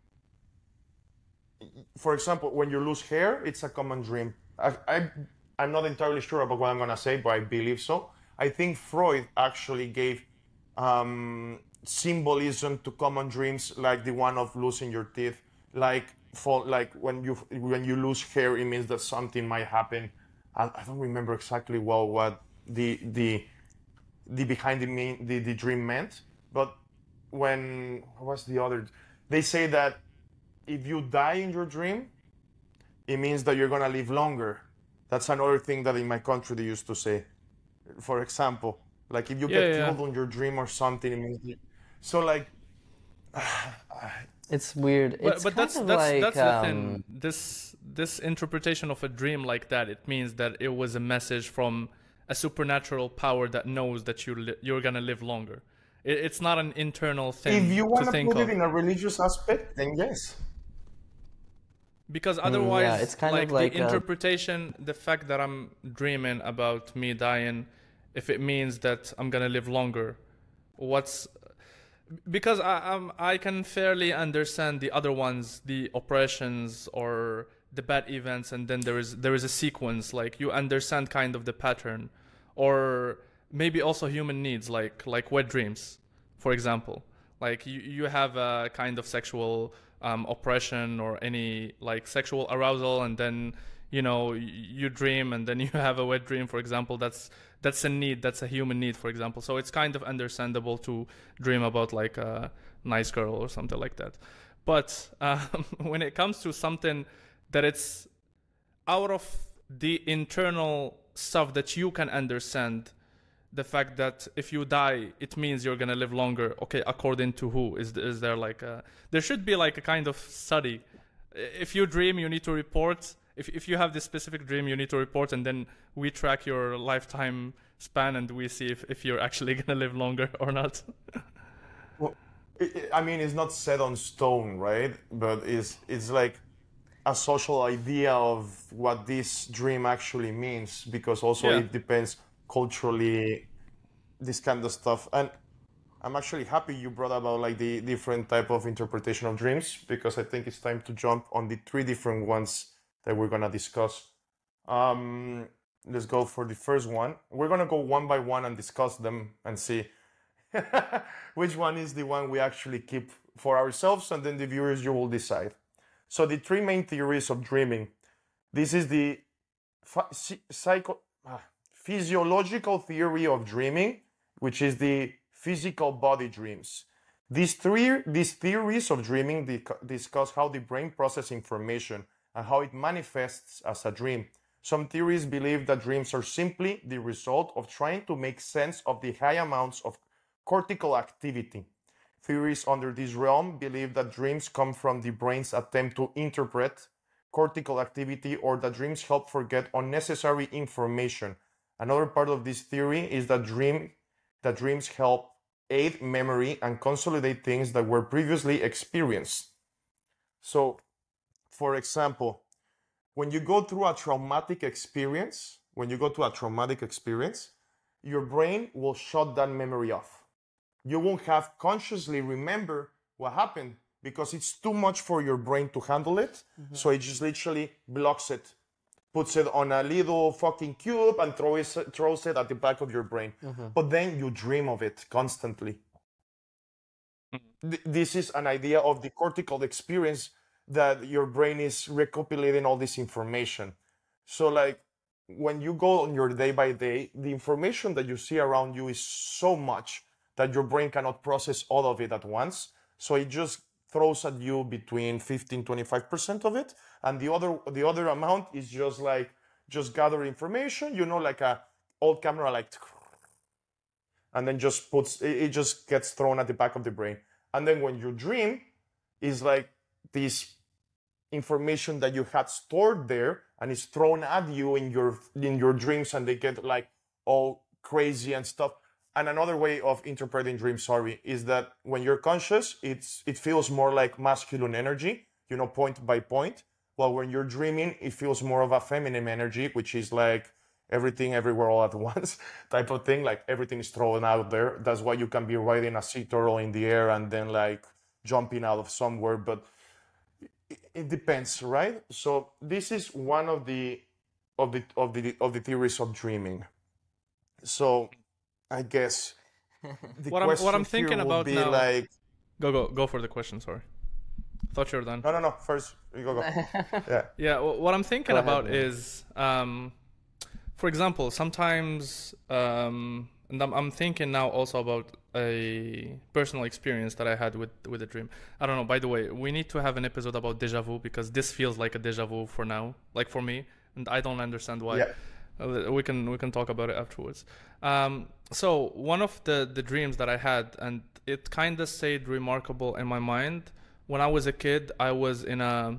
for example, when you lose hair, it's a common dream. I, I I'm not entirely sure about what I'm gonna say, but I believe so. I think Freud actually gave um, symbolism to common dreams, like the one of losing your teeth, like like when you when you lose hair, it means that something might happen I, I don't remember exactly well what the the the behind the mean the, the dream meant, but when what was the other? They say that if you die in your dream, it means that you're gonna live longer. That's another thing that in my country they used to say. For example, like if you yeah, get yeah. killed on your dream or something, it means you, so like. it's weird. It's but, but that's that's like, that's um, thing. This this interpretation of a dream like that, it means that it was a message from a supernatural power that knows that you li- you're gonna live longer. It, it's not an internal thing. If you want to put of. it in a religious aspect, then yes. Because otherwise, mm, yeah, it's kind like, of like the a... interpretation, the fact that I'm dreaming about me dying, if it means that I'm gonna live longer, what's because I'm, I can fairly understand the other ones, the oppressions or the bad events, and then there is there is a sequence like you understand kind of the pattern, or maybe also human needs like like wet dreams, for example. Like you you have a kind of sexual um, oppression or any like sexual arousal, and then you know you dream and then you have a wet dream for example that's that's a need that's a human need for example. So it's kind of understandable to dream about like a nice girl or something like that. But um, when it comes to something that it's out of the internal stuff that you can understand the fact that if you die it means you're gonna live longer okay according to who is is there like a there should be like a kind of study if you dream you need to report if if you have this specific dream, you need to report, and then we track your lifetime span, and we see if, if you're actually gonna live longer or not. well, it, I mean, it's not set on stone, right? But it's it's like a social idea of what this dream actually means, because also yeah. it depends culturally, this kind of stuff, and. I'm actually happy you brought about like the different type of interpretation of dreams because I think it's time to jump on the three different ones that we're gonna discuss. Um, let's go for the first one. We're gonna go one by one and discuss them and see which one is the one we actually keep for ourselves, and then the viewers you will decide. So the three main theories of dreaming. This is the psycho physiological theory of dreaming, which is the physical body dreams. These three these theories of dreaming discuss how the brain processes information and how it manifests as a dream. Some theories believe that dreams are simply the result of trying to make sense of the high amounts of cortical activity. Theories under this realm believe that dreams come from the brain's attempt to interpret cortical activity or that dreams help forget unnecessary information. Another part of this theory is that dream that dreams help aid memory and consolidate things that were previously experienced. So for example, when you go through a traumatic experience, when you go to a traumatic experience, your brain will shut that memory off. You won't have consciously remember what happened because it's too much for your brain to handle it. Mm-hmm. So it just literally blocks it, puts it on a little fucking cube and throws it, throws it at the back of your brain. Mm-hmm. But then you dream of it constantly. Mm-hmm. this is an idea of the cortical experience that your brain is recopilating all this information. So like when you go on your day by day, the information that you see around you is so much that your brain cannot process all of it at once. So it just throws at you between 15 25% of it. And the other the other amount is just like just gather information you know like a old camera like and then just puts it just gets thrown at the back of the brain. And then when you dream is like this information that you had stored there and it's thrown at you in your in your dreams and they get like all crazy and stuff and another way of interpreting dreams sorry is that when you're conscious it's it feels more like masculine energy you know point by point while when you're dreaming it feels more of a feminine energy which is like everything everywhere all at once type of thing like everything is thrown out there that's why you can be riding a sea turtle in the air and then like jumping out of somewhere but it depends, right? So this is one of the of the of the of the theories of dreaming. So I guess the what I'm what I'm thinking about now. Like, go go go for the question. Sorry, thought you were done. No no no. First you go go. yeah yeah. What I'm thinking Go about ahead, is, um, for example, sometimes um, and I'm, I'm thinking now also about a personal experience that I had with with a dream. I don't know. By the way, we need to have an episode about deja vu because this feels like a deja vu for now, like for me, and I don't understand why. Yeah. Uh, we can we can talk about it afterwards. Um, so one of the the dreams that I had, and it kind of stayed remarkable in my mind. When I was a kid, I was in a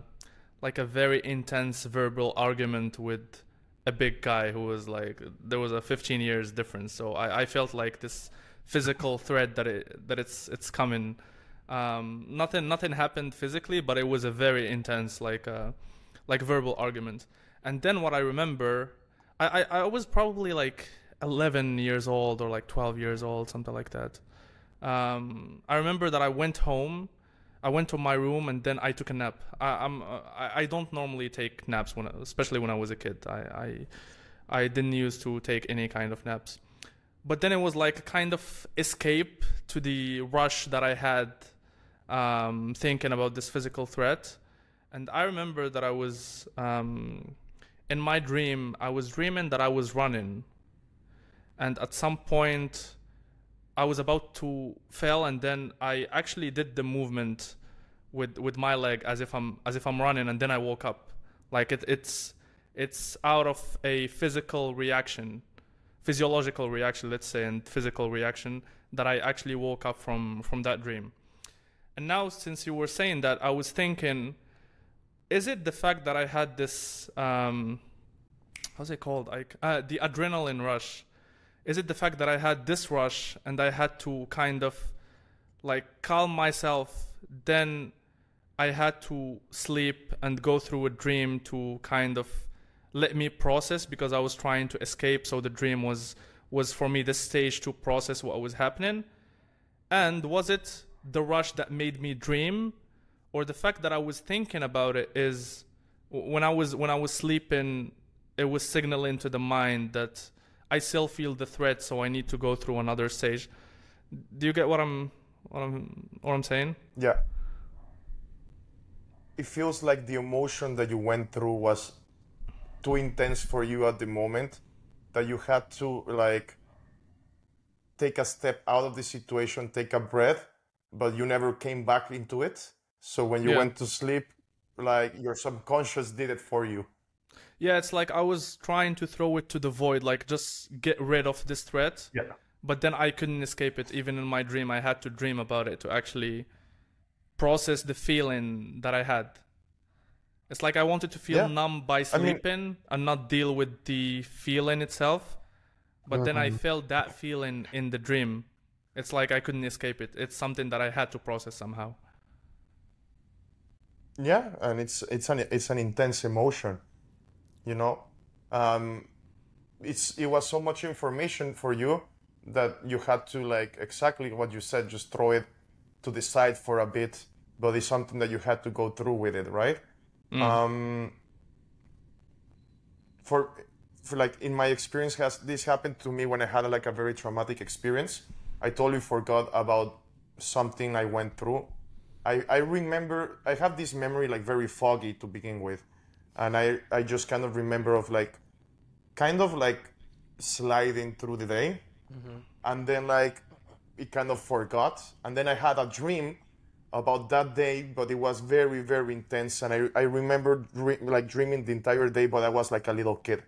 like a very intense verbal argument with a big guy who was like there was a 15 years difference. So I, I felt like this physical threat that it that it's it's coming. Um, nothing nothing happened physically, but it was a very intense like uh, like verbal argument. And then what I remember, I, I, was probably like 11 years old or like 12 years old, something like that. um, I remember that I went home. I went to my room and then I took a nap. I, I'm uh, I, I don't normally take naps when, especially when I was a kid. I, I I didn't used to take any kind of naps. But then it was like a kind of escape to the rush that I had um, thinking about this physical threat. And I remember that I was um, in my dream, I was dreaming that I was running. And at some point, I was about to fail, and then I actually did the movement with with my leg as if I'm as if I'm running, and then I woke up. Like it, it's it's out of a physical reaction, physiological reaction, let's say, and physical reaction that I actually woke up from from that dream. And now, since you were saying that, I was thinking, is it the fact that I had this um, how's it called? Like uh, the adrenaline rush. Is it the fact that I had this rush and I had to kind of like calm myself then I had to sleep and go through a dream to kind of let me process because I was trying to escape so the dream was was for me the stage to process what was happening? And was it the rush that made me dream or the fact that I was thinking about it is when I was when I was sleeping it was signaling to the mind that I still feel the threat, so I need to go through another stage. Do you get what I'm what I'm what I'm saying? Yeah. It feels like the emotion that you went through was too intense for you at the moment that you had to like take a step out of the situation, take a breath, but you never came back into it. So when you Yeah. went to sleep, like your subconscious did it for you. Yeah, it's like I was trying to throw it to the void, like just get rid of this threat. Yeah. But then I couldn't escape it. Even in my dream, I had to dream about it to actually process the feeling that I had. It's like I wanted to feel Yeah. numb by mean- sleeping and not deal with the feeling itself. But then I mm-hmm. felt that feeling in the dream. It's like I couldn't escape it. It's something that I had to process somehow. Yeah, and it's it's an it's an intense emotion, you know. Um, it's it was so much information for you that you had to like exactly what you said, just throw it to the side for a bit, but it's something that you had to go through with it, right? Um, for for like in my experience, has this happened to me when I had like a very traumatic experience? I totally forgot about something I went through I, I remember I have this memory like very foggy to begin with, and I I just kind of remember of like, kind of like sliding through the day, mm-hmm. and then like it kind of forgot, and then I had a dream about that day, but it was very very intense, and I I remember dre- like dreaming the entire day, but I was like a little kid,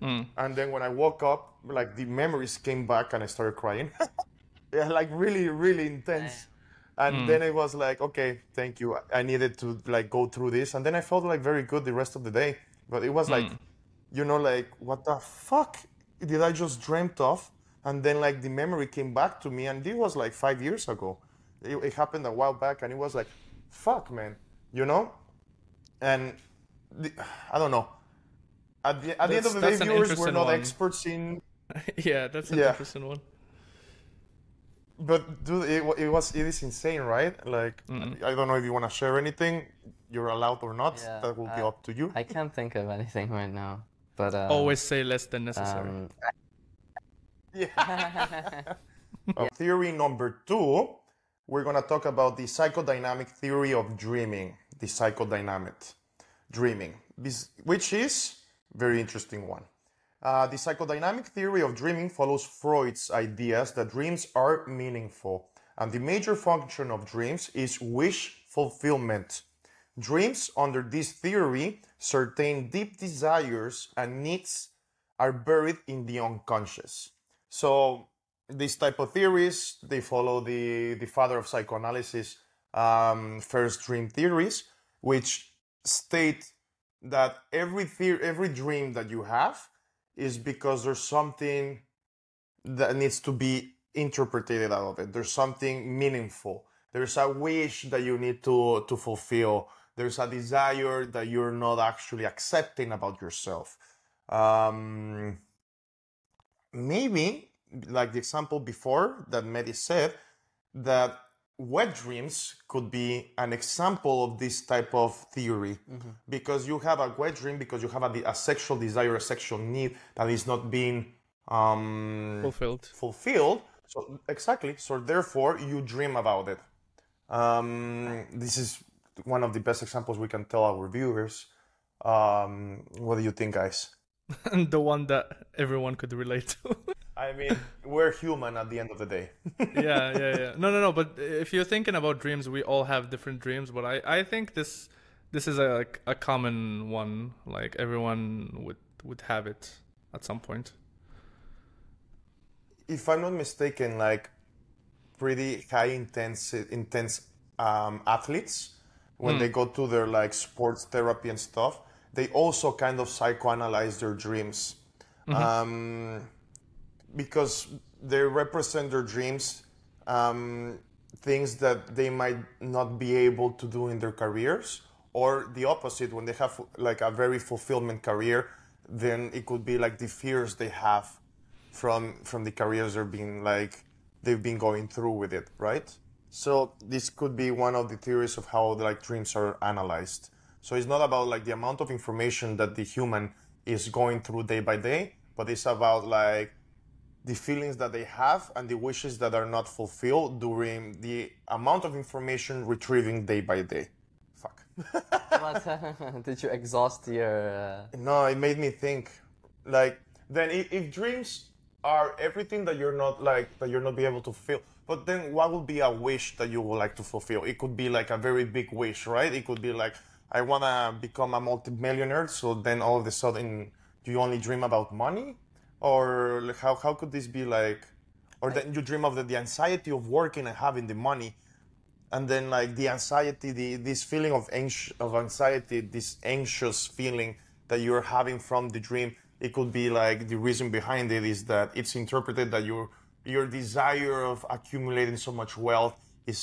hmm. and then when I woke up, like the memories came back, and I started crying, yeah, like really really intense and hmm. then it was like okay thank you. I needed to like go through this. And then i felt like very good the rest of the day. But it was like hmm. you know like what the fuck did i just dreamt of? And then like the memory came back to me. And it was like five years ago. It, it happened a while back. And it was like fuck man you know? And the, i don't know. At the, at the end of the day viewers we're not one. experts in yeah, that's an Yeah. interesting one. But dude, it, it was it is insane, right? Like I don't know if you want to share anything. You're allowed or not. Yeah, that will be up to you. I can't think of anything right now. But uh, Always say less than necessary. um, Uh, Theory number two, we're gonna talk about the psychodynamic theory of dreaming. The psychodynamic dreaming, this, which is very interesting one. Uh, the psychodynamic theory of dreaming follows Freud's ideas that dreams are meaningful, and the major function of dreams is wish fulfillment. Dreams, under this theory, certain deep desires and needs are buried in the unconscious. So, these type of theories they follow the the father of psychoanalysis, um, first dream theories, which state that every theory, every dream that you have is because there's something that needs to be interpreted out of it. There's something meaningful. There's a wish that you need to to fulfill. There's a desire that you're not actually accepting about yourself. Um, maybe, like the example before that Mehdi said, that wet dreams could be an example of this type of theory because you have a wet dream because you have a, a sexual desire, a sexual need that is not being um, Fulfilled. fulfilled. So exactly. So therefore, you dream about it. Um, this is one of the best examples we can tell our viewers. Um, what do you think, guys? the one that everyone could relate to. I mean, we're human at the end of the day. yeah, yeah, yeah. No, no, no. But if you're thinking about dreams, we all have different dreams. But I, I think this, this is a like, a common one. Like everyone would would have it at some point. if I'm not mistaken, like pretty high intense intense um, athletes when they go to their like sports therapy and stuff, they also kind of psychoanalyze their dreams um, because they represent their dreams um, things that they might not be able to do in their careers or the opposite when they have like a very fulfillment career then it could be like the fears they have from from the careers they've been like they've been going through with it right? So this could be one of the theories of how like dreams are analyzed. So it's not about like the amount of information that the human is going through day by day but it's about like the feelings that they have and the wishes that are not fulfilled during the amount of information retrieving day by day fuck But did you exhaust your? Uh... No, it made me think. Like, then if, if dreams are everything that you're not like that you're not be able to feel, but then what would be a wish that you would like to fulfill? It could be like a very big wish, right? It could be like I wanna become a multimillionaire. So then all of a sudden, do you only dream about money, or how how could this be like? Or then you dream of the, the anxiety of working and having the money, and then like the anxiety the this feeling of anx- of anxiety this anxious feeling that you're having from the dream it could be like the reason behind it is that it's interpreted that your your desire of accumulating so much wealth is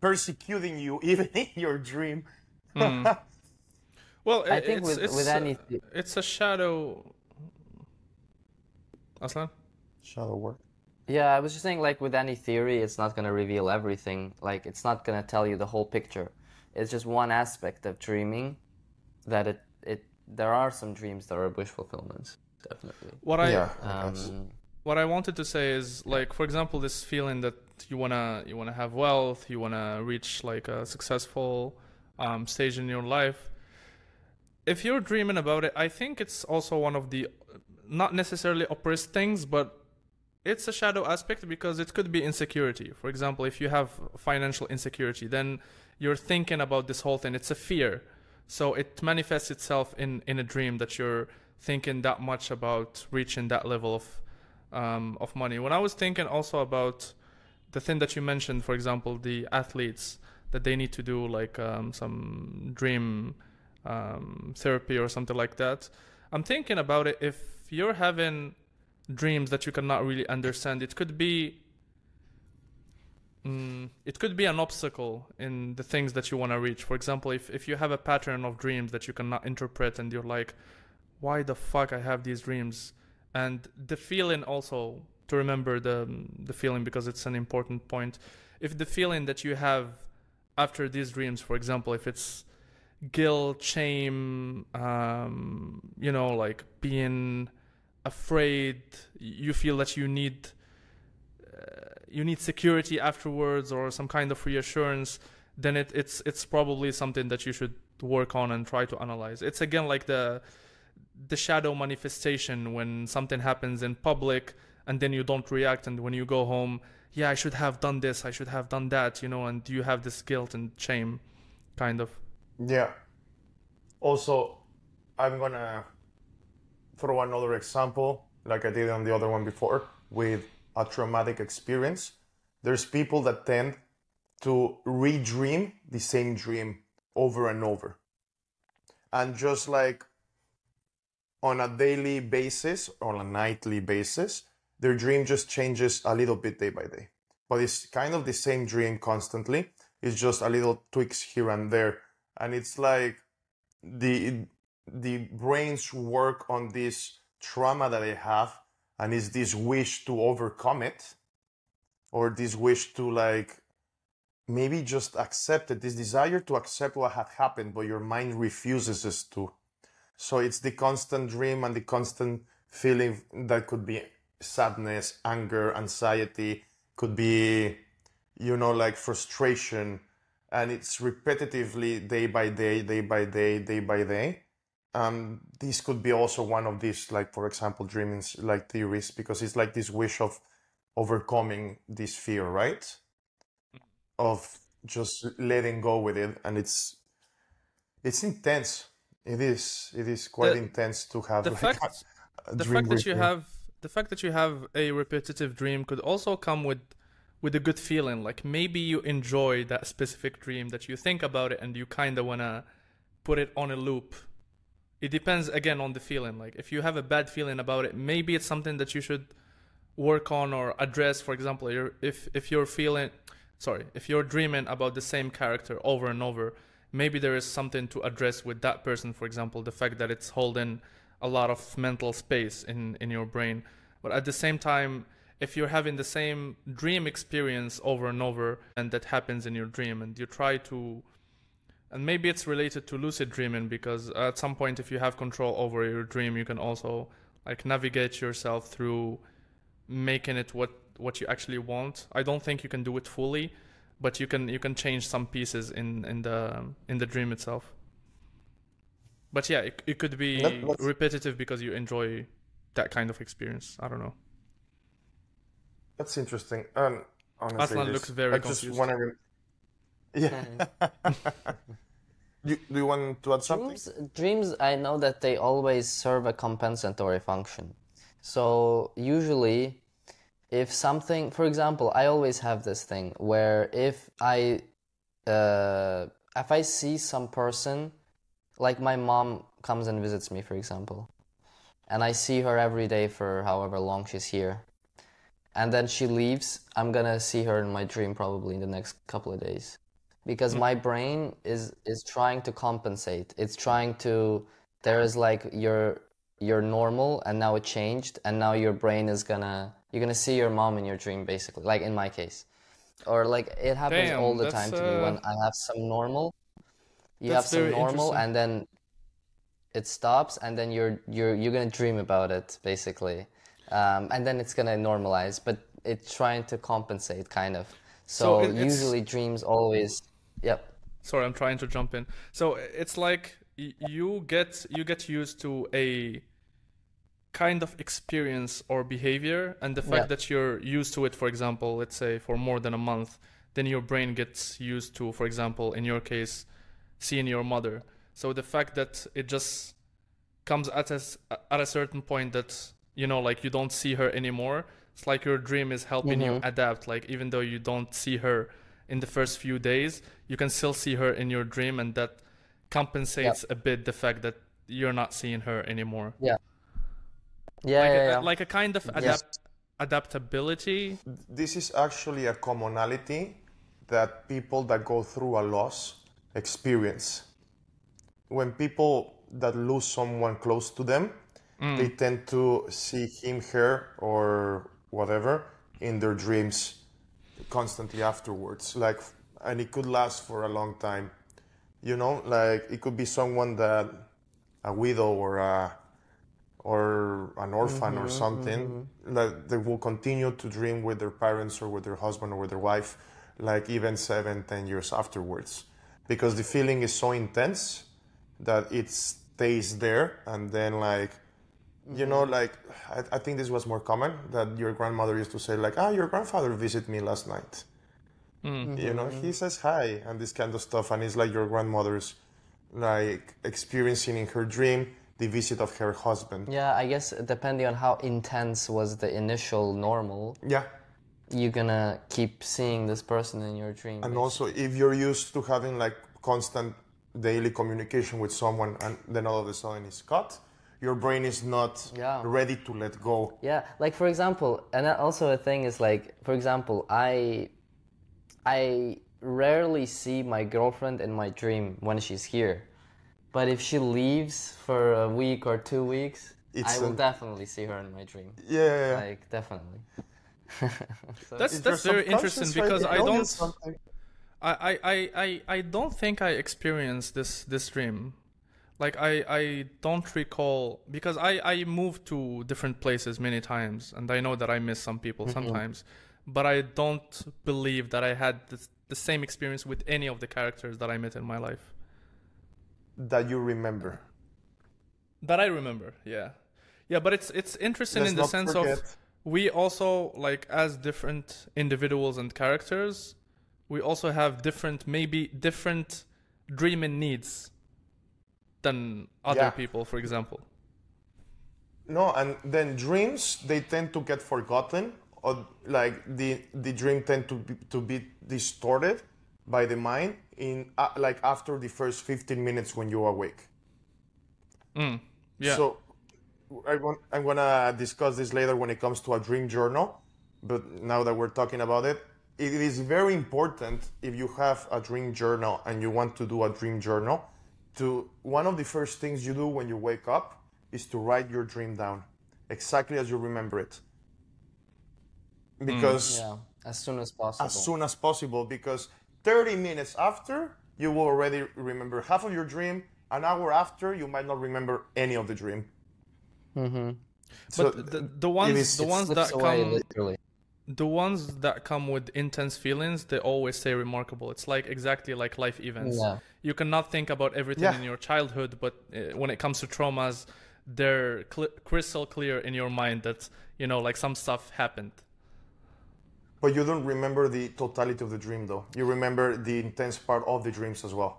persecuting you even in your dream Well, I think it's, with- it's, with uh, it's a shadow. Aslan. shadow work Yeah, I was just saying, like with any theory, it's not gonna reveal everything. Like it's not gonna tell you the whole picture. It's just one aspect of dreaming. That it it there are some dreams that are wish fulfillments, definitely. What I yeah I. Um, what I wanted to say is like for example this feeling that you wanna you wanna have wealth, you wanna reach like a successful um, stage in your life. If you're dreaming about it, I think it's also one of the not necessarily oppressed things, but it's a shadow aspect because it could be insecurity. For example, if you have financial insecurity, then you're thinking about this whole thing. It's a fear. So it manifests itself in, in a dream that you're thinking that much about reaching that level of um, of money. When I was thinking also about the thing that you mentioned, for example, the athletes that they need to do like um, some dream um, therapy or something like that. I'm thinking about it if you're having dreams that you cannot really understand, it could be mm, it could be an obstacle in the things that you want to reach. For example, if if you have a pattern of dreams that you cannot interpret and you're like, why the fuck I have these dreams? And the feeling also to remember the the feeling because it's an important point. If the feeling that you have after these dreams, for example, if it's guilt, shame, um, you know, like being afraid, you feel that you need uh, you need security afterwards or some kind of reassurance, then it, it's it's probably something that you should work on and try to analyze. It's again like the the shadow manifestation when something happens in public and then you don't react and when you go home yeah i should have done this i should have done that you know and you have this guilt and shame kind of Yeah. Also, I'm gonna throw another example, like I did on the other one before, with a traumatic experience. There's people that tend to redream the same dream over and over. And just like on a daily basis, or a nightly basis, their dream just changes a little bit day by day. But it's kind of the same dream constantly. It's just a little tweaks here and there. And it's like the the brains work on this trauma that they have and it's this wish to overcome it or this wish to like maybe just accept it, this desire to accept what had happened, but your mind refuses us to. So it's the constant dream and the constant feeling that could be sadness, anger, anxiety, could be, you know, like frustration. And it's repetitively day by day, day by day, day by day. Um, this could be also one of these, like, for example, dreaming like theories, because it's like this wish of overcoming this fear, right? Of just letting go with it. And it's, it's intense. It is, it is quite The- intense to have the like, fact a, a the fact that you have the fact that you have a repetitive dream could also come with with a good feeling like maybe you enjoy that specific dream that you think about it and you kind of want to put it on a loop. It depends again on the feeling. Like if you have a bad feeling about it maybe it's something that you should work on or address. For example if if you're feeling sorry if you're dreaming about the same character over and over maybe there is something to address with that person. For example the fact that it's holding a lot of mental space in in your brain. But at the same time if you're having the same dream experience over and over and that happens in your dream and you try to and maybe it's related to lucid dreaming because at some point if you have control over your dream you can also like navigate yourself through making it what what you actually want. I don't think you can do it fully but you can you can change some pieces in in the in the dream itself. But yeah it, it could be repetitive because you enjoy that kind of experience. I don't know That's interesting. And honestly, Aslan looks very I just want to. Yeah. you, do you want to add something? Dreams, dreams, I know that they always serve a compensatory function. So usually, if something, for example, I always have this thing where if I, uh, if I see some person, like my mom comes and visits me, for example, and I see her every day for however long she's here, and then she leaves, I'm gonna see her in my dream probably in the next couple of days. Because my brain is is trying to compensate. It's trying to there is like your you're normal and now it changed. And now your brain is gonna you're gonna see your mom in your dream basically. Like in my case. Or like it happens Damn, all the time to me when uh, i have some normal. You have some normal and then it stops and then you're you're you're gonna dream about it basically um, and then it's gonna normalize but it's trying to compensate kind of. So so, it- usually dreams always yep. Sorry i'm trying to jump in. So it's like you get you get used to a kind of experience or behavior and the fact Yeah. that you're used to it for example let's say for more than a month then your brain gets used to for example in your case seeing your mother. So the fact that it just comes at a, s- at a certain point that you know like you don't see her anymore. It's like your dream is helping you mm-hmm. adapt. Like even though you don't see her in the first few days you can still see her in your dream and that compensates a bit the fact that you're not seeing her anymore. Yeah. Yeah, like, yeah, a, yeah. like a kind of adapt adaptability. This is actually a commonality that people that go through a loss experience. When people that lose someone close to them, Mm. they tend to see him, her, or whatever in their dreams constantly afterwards. Like, and it could last for a long time. You know, like it could be someone that a widow or a or an orphan or mm-hmm, something mm-hmm. that they will continue to dream with their parents or with their husband or with their wife like even seven ten years afterwards because the feeling is so intense that it stays there and then like you know like I, I think this was more common that your grandmother used to say like ah your grandfather visited me last night. You know he says hi and this kind of stuff and it's like your grandmother's like experiencing in her dream the visit of her husband. Yeah, I guess depending on how intense was the initial normal, yeah. you're gonna keep seeing this person in your dream. and also if you're used to having like constant daily communication with someone and then all of a sudden it's cut your brain is not Yeah. ready to let go Yeah, like for example, and also a thing is like, for example, I, I rarely see my girlfriend in my dream when she's here, but if she leaves for a week or two weeks, It's I will a- definitely see her in my dream. yeah, yeah, yeah. Like definitely. So- That's that's very interesting trying because I don't? I, I, I, I, I don't think I experienced this this dream. Like I, I don't recall because I, I moved to different places many times and I know that I miss some people mm-hmm. sometimes. But I don't believe that I had this, the same experience with any of the characters that I met in my life. that you remember. That I remember, yeah. Yeah, but it's it's interesting Let's in the sense forget- of we also like as different individuals and characters, we also have different maybe different dreaming needs than other Yeah. people, for example. No, and then dreams they tend to get forgotten, or like the the dream tend to be, to be distorted by the mind in uh, like after the first fifteen minutes when you awake. Yeah. So I want, I'm gonna discuss this later when it comes to a dream journal. But now that we're talking about it, it is very important if you have a dream journal and you want to do a dream journal. To one of the first things you do when you wake up is to write your dream down, exactly as you remember it. Because yeah, as soon as possible. as soon as possible because 30 minutes after you will already remember half of your dream an hour after you might not remember any of the dream mm-hmm. so but the, the ones is- the ones Slips that away come literally. The ones that come with intense feelings they always say remarkable. It's like exactly like life events. Yeah. you cannot think about everything Yeah. in your childhood but uh, when it comes to traumas they're cl- crystal clear in your mind that you know like some stuff happened. But you don't remember the totality of the dream though. You remember the intense part of the dreams as well.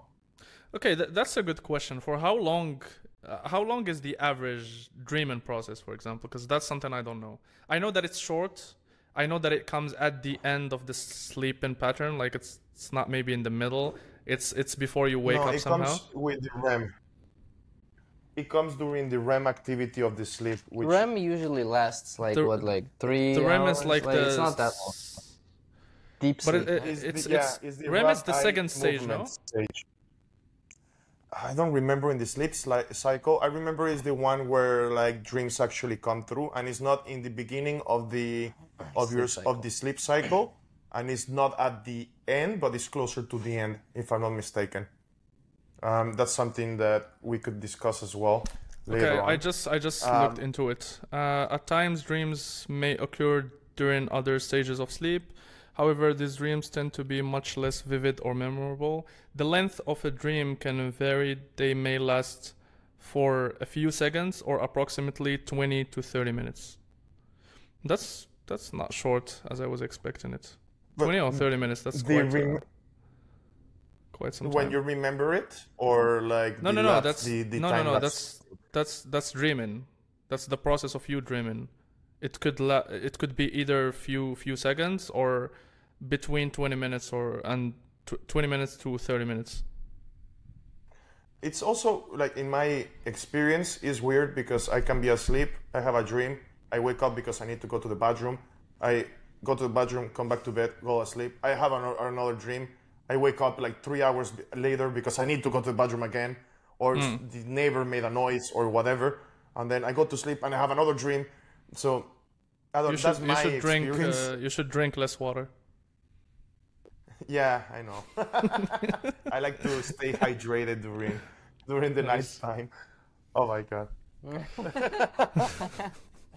Okay th- that's a good question. For how long uh, how long is the average dreaming process for example? Because that's something i don't know. I know that it's short i know that it comes at the end of the sleeping pattern like it's it's not maybe in the middle it's it's before you wake no, up it somehow comes with the REM it comes during the REM activity of the sleep which REM usually lasts like The- what, like three. the REM hours? is like, the it's not that long. Deep But sleep. it, it, is the- it's, yeah, it's is the REM is the second stage, no? stage. I don't remember in the sleep cycle. I remember is the one where like dreams actually come through, and it's not in the beginning of the of Sleep your cycle. of the sleep cycle, and it's not at the end, but it's closer to the end, if I'm not mistaken. Um, that's something that we could discuss as well later Okay, on. I just I just Um, looked into it. Uh, at times, dreams may occur during other stages of sleep. However, these dreams tend to be much less vivid or memorable. The length of a dream can vary. They may last for a few seconds or approximately 20 to 30 minutes. That's that's not short as I was expecting it. But 20 or 30 minutes. That's quite rem- uh, quite some when time. you remember it, or like No, the no, no. That's the, the no, no, no. That's that's that's dreaming. That's the process of you dreaming. It could la- it could be either few few seconds or between twenty minutes or and tw- twenty minutes to thirty minutes. It's also like in my experience is weird because I can be asleep, I have a dream, I wake up because I need to go to the bathroom, I go to the bathroom, come back to bed, go asleep. I have ano- another dream, I wake up like three hours later because I need to go to the bathroom again, or s- the neighbor made a noise or whatever, and then I go to sleep and I have another dream. So I don't, You that's should you my should drink experience. uh, you should drink less water. Yeah, I know. I like to stay hydrated during during the night time. Oh my god.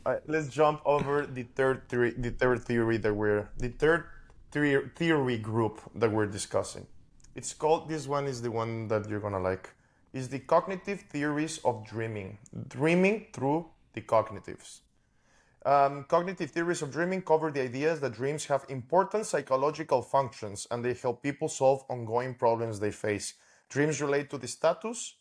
Alright, let's jump over the third theory. The third theory that we're the third theory, theory group that we're discussing. It's called. This one is the one that you're gonna like. Is the cognitive theories of dreaming. Dreaming through the cognitives. Um, cognitive theories of dreaming cover the ideas that dreams have important psychological functions and they help people solve ongoing problems they face. Dreams relate to the status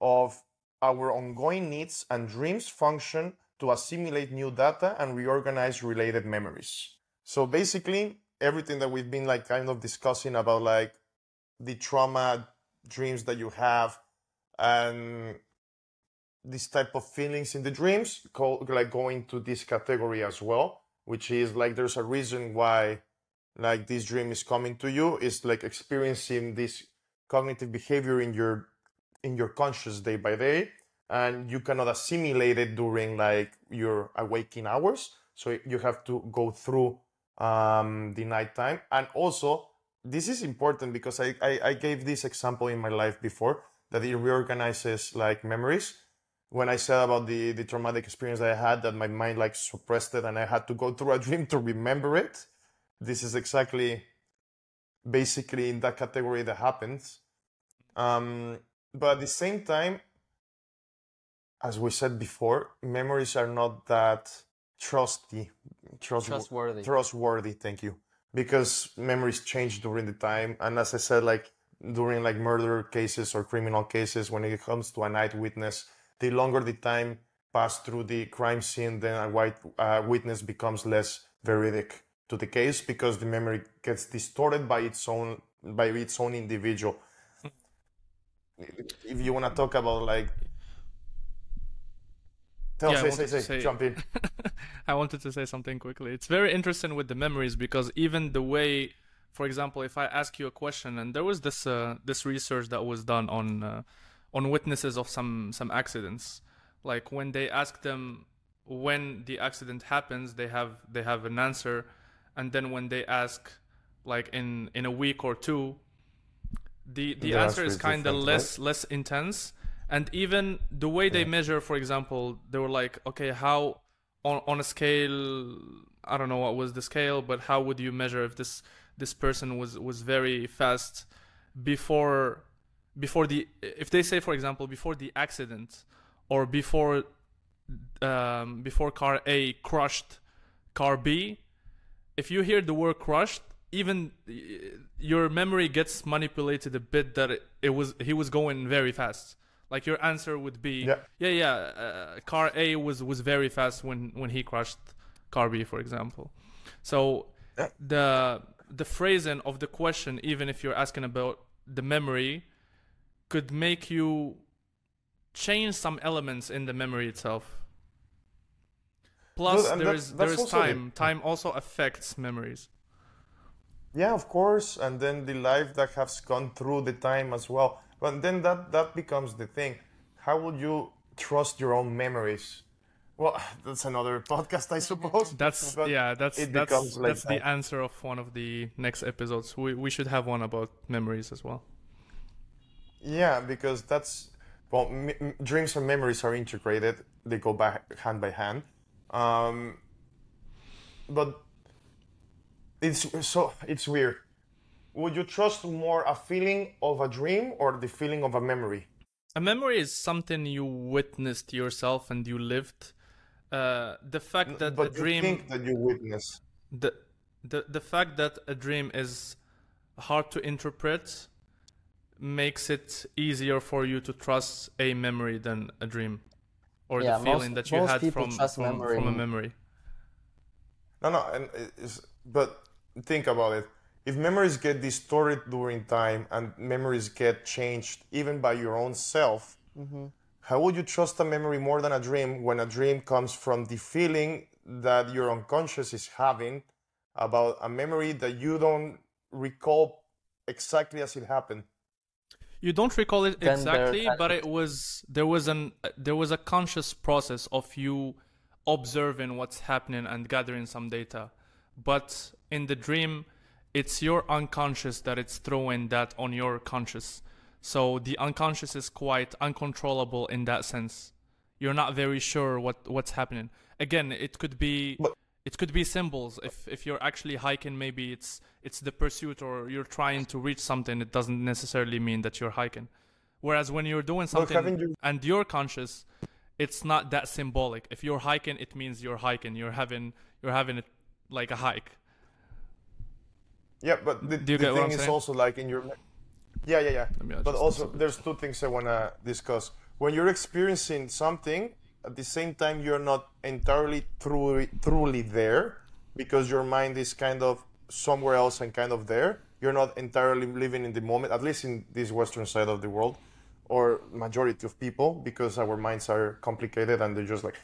of our ongoing needs, and dreams function to assimilate new data and reorganize related memories. So basically, everything that we've been like kind of discussing about like the trauma dreams that you have and this type of feelings in the dreams like going to this category as well which is like there's a reason why like this dream is coming to you is like experiencing this cognitive behavior in your in your conscious day by day and you cannot assimilate it during like your awaking hours so you have to go through um, the nighttime. And also, this is important because I, I, I gave this example in my life before that it reorganizes like memories. When I said about the, the traumatic experience that I had, that my mind like suppressed it and I had to go through a dream to remember it. This is exactly basically in that category that happens. Um, but at the same time, as we said before, memories are not that trusty, trustworthy. Trustworthy. Trustworthy, thank you. Because memories change during the time, and as I said, like during like murder cases or criminal cases, when it comes to a night witness, the longer the time passed through the crime scene, then a white uh, witness becomes less veridic to the case because the memory gets distorted by its own by its own individual. If you want to talk about like Tell, Yeah, I say, wanted say, to say, say- jump in. I wanted to say something quickly. It's very interesting with the memories because even the way, for example, if I ask you a question, and there was this uh, this research that was done on uh, on witnesses of some some accidents, like when they ask them when the accident happens, they have they have an answer, and then when they ask like in in a week or two, the the The answer answer is kind of less less intense. And even the way they measure for example they were like okay how on on a scale i don't know what was the scale but how would you measure if this this person was was very fast? Before before the if they say for example before the accident or before um, before car A crushed car B if you hear the word crushed even your memory gets manipulated a bit that it, it was he was going very fast like your answer would be Yeah. yeah yeah uh, car A was was very fast when when he crushed car B for example so Yeah. the the phrasing of the question even if you're asking about the memory could make you change some elements in the memory itself plus there is there is also the- time time also affects memories Yeah, of course, and then the life that has gone through the time as well. But then that that becomes the thing. How would you trust your own memories? Well, that's another podcast, I suppose. That's But yeah, that's it that's like that's the answer of one of the next episodes. We we should have one about memories as well. Yeah, because that's well, m- dreams and memories are integrated. They go back hand by hand. Um, but it's so it's weird. Would you trust more a feeling of a dream or the feeling of a memory? A memory is something you witnessed yourself and you lived. Uh, the fact that but a dream, you think that you witness. the, the the fact that a dream is hard to interpret, makes it easier for you to trust a memory than a dream, or Yeah, the feeling most- that you had from from, from a memory. No, no, and but think about it. If memories get distorted during time and memories get changed even by your own self, how would you trust a memory more than a dream when a dream comes from the feeling that your unconscious is having about a memory that you don't recall exactly as it happened? You don't recall it Then there exactly, but it was there was an there was a conscious process of you observing what's happening and gathering some data. But in the dream, it's your unconscious that it's throwing that on your conscious. So the unconscious is quite uncontrollable in that sense. You're not very sure what what's happening. Again, it could be But- it could be symbols. If if you're actually hiking, maybe it's it's the pursuit or you're trying to reach something. It doesn't necessarily mean that you're hiking. Whereas when you're doing something you- and you're conscious, it's not that symbolic. If you're hiking, it means you're hiking. You're having you're having it like a hike. Yeah, but the, the thing is saying? also like in your. Yeah, yeah, yeah. But also, this a bit. there's two things I want to discuss. When you're experiencing something, at the same time, you're not entirely truly, truly there because your mind is kind of somewhere else and kind of there. You're not entirely living in the moment, at least in this Western side of the world, or majority of people, because our minds are complicated and they're just like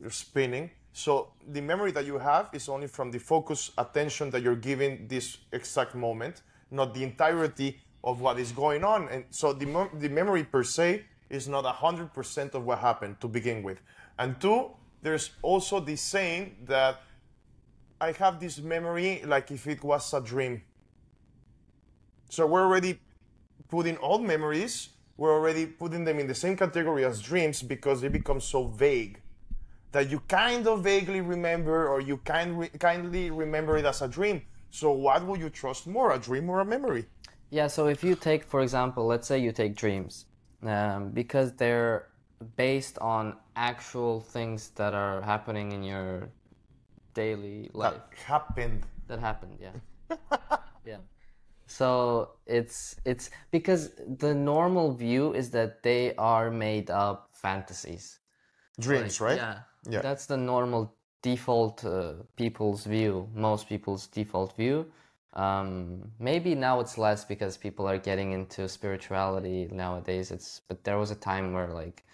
you're spinning. So the memory that you have is only from the focus attention that you're giving this exact moment, not the entirety of what is going on. And so the, the memory per se is not 100% of what happened to begin with. And two, there's also the saying that I have this memory like if it was a dream. So we're already putting old memories, we're already putting them in the same category as dreams because they become so vague that you kind of vaguely remember or you kind re- kindly remember it as a dream. So what will you trust more, a dream or a memory? Yeah, so if you take, for example, let's say you take dreams, um, because they're based on actual things that are happening in your daily life. That happened. That happened, yeah. yeah. So it's it's because the normal view is that they are made up fantasies. Dreams, right? Yeah. Yeah. That's the normal default uh, people's view, most people's default view. Um, maybe now it's less because people are getting into spirituality nowadays. It's but there was a time where like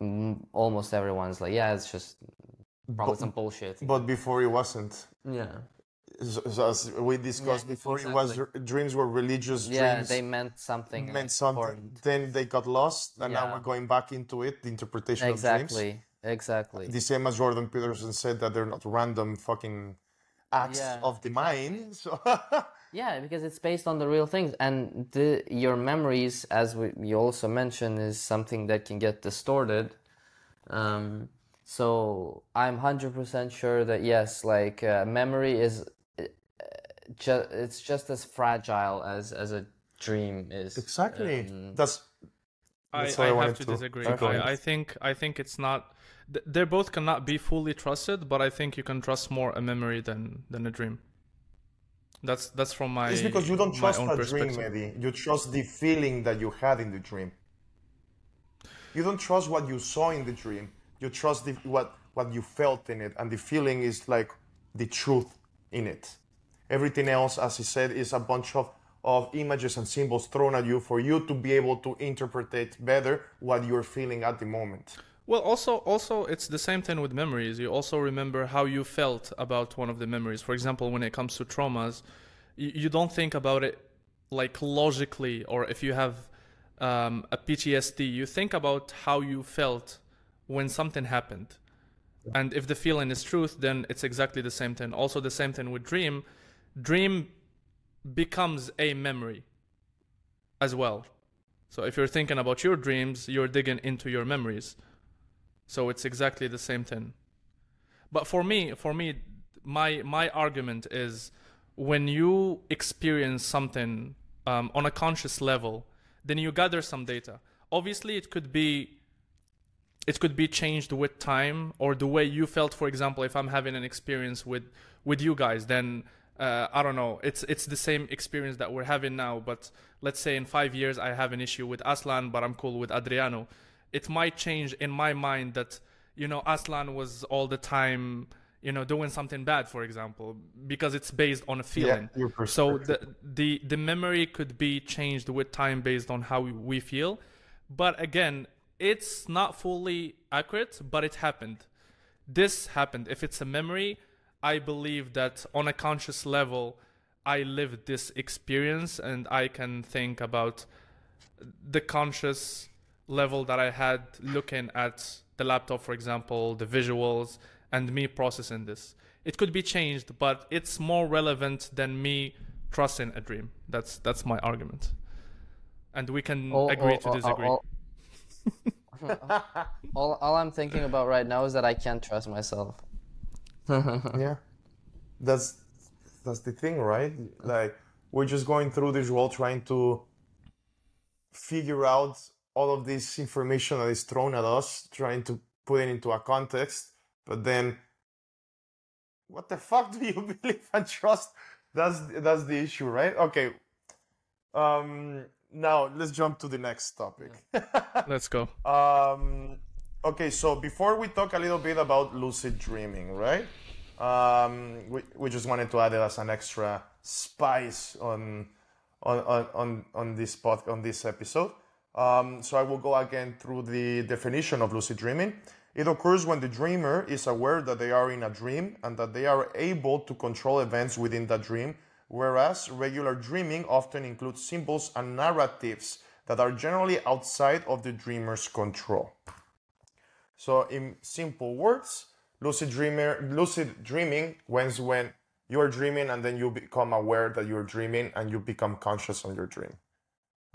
m- almost everyone's like, yeah, it's just probably But- some bullshit. But before it wasn't. Yeah, So, so as we discussed Yeah, before, it was exactly. dreams were religious yeah, dreams. they meant something meant something. important. Then they got lost, and now we're going back into it. The interpretation of dreams. Exactly, exactly. The same as Jordan Peterson said that they're not random fucking acts Yeah, of the mind. So Yeah, because it's based on the real things, and the your memories, as we, you also mentioned, is something that can get distorted. Um, so I'm hundred percent sure that yes, like uh, memory is, uh, ju- it's just as fragile as as a dream is. exactly. Um, That's I, That's what I I wanted have to, to disagree. I, I think I think it's not. Th- They both cannot be fully trusted, but I think you can trust more a memory than than a dream. That's that's from my. it's because you don't trust a dream. Mehdi. You trust the feeling that you had in the dream. You don't trust what you saw in the dream. You trust the, what what you felt in it, and the feeling is like the truth in it. Everything else, as he said, is a bunch of, of images and symbols thrown at you for you to be able to interpret better what you're feeling at the moment. Well, also, also, it's the same thing with memories. You also remember how you felt about one of the memories. For example, when it comes to traumas, you, you don't think about it like logically, or if you have um, a PTSD, you think about how you felt when something happened. And if the feeling is truth, then it's exactly the same thing. Also, the same thing with dream. Dream becomes a memory as well. So if you're thinking about your dreams, you're digging into your memories. So it's exactly the same thing. But for me, for me, my my argument is when you experience something um, on a conscious level, then you gather some data. Obviously, it could be it could be changed with time or the way you felt. For example, if I'm having an experience with with you guys, then uh, I don't know. It's it's the same experience that we're having now. But let's say in five years I have an issue with Aslan, but I'm cool with Adriano. It might change in my mind that you know Aslan was all the time you know doing something bad, for example, because it's based on a feeling. your so the the the memory could be changed with time based on how we feel. But again, it's not fully accurate, but it happened. This happened. If it's a memory, I believe that on a conscious level, I lived this experience and I can think about the conscious level that I had looking at the laptop, for example, the visuals, and me processing this. It could be changed, but it's more relevant than me trusting a dream. That's that's my argument. And we can All- agree all- to all- disagree. all- all, all I'm thinking about right now is that I can't trust myself. yeah that's that's the thing right like we're just going through this world trying to figure out all of this information that is thrown at us trying to put it into a context but then what the fuck do you believe and trust that's that's the issue right okay um now let's jump to the next topic Let's go. um, okay, so before we talk a little bit about lucid dreaming, right? Um, we, we just wanted to add it as an extra spice on on on on, on this pod, on this episode. Um, so I will go again through the definition of lucid dreaming. It occurs when the dreamer is aware that they are in a dream and that they are able to control events within that dream, whereas regular dreaming often includes symbols and narratives that are generally outside of the dreamer's control. So, in simple words, lucid dreamer, lucid dreaming when when you are dreaming and then you become aware that you're dreaming and you become conscious on your dream.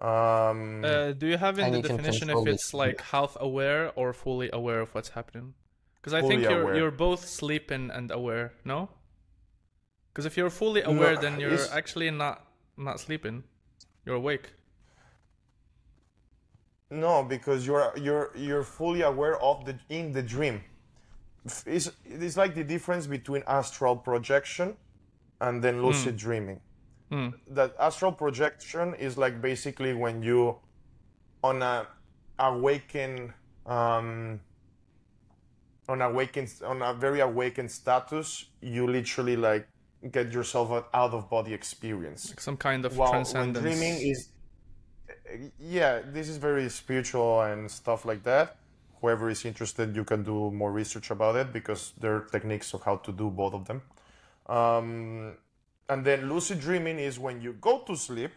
Um, Uh, do you have in the definition if it's like half aware or fully aware of what's happening? Because I think you're aware. you're both sleeping and aware. No. Because if you're fully aware, then you're it's- actually not not sleeping. You're awake. No, because you're you're you're fully aware of the in the dream. It's, it's like the difference between astral projection and then lucid dreaming. That astral projection is like basically when you on a awaken um, on awaken on a very awakened status, you literally like get yourself an out of body experience. Like some kind of While transcendence. dreaming is yeah this is very spiritual and stuff like that whoever is interested you can do more research about it because there are techniques of how to do both of them um, and then lucid dreaming is when you go to sleep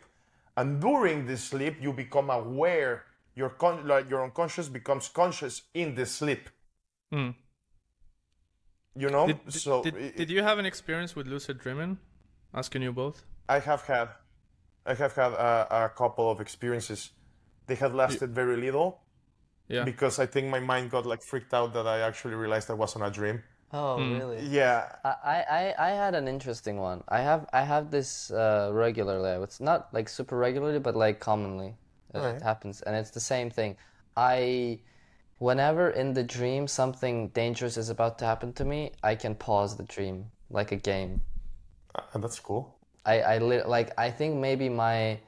and during the sleep you become aware your con- like your unconscious becomes conscious in the sleep Hmm. you know Did, so did, it- did you have an experience with lucid dreaming? Asking you both. I have had, I have had a, a couple of experiences. They have lasted very little Yeah. because I think my mind got like freaked out that I actually realized I was on a dream. Oh, Hmm. really? Yeah, I, I, I had an interesting one. I have I have this uh, regularly. It's not like super regularly, but like commonly it Alright. happens, and it's the same thing. I, whenever in the dream something dangerous is about to happen to me, I can pause the dream like a game. uh, that's cool. I I li- like I think maybe my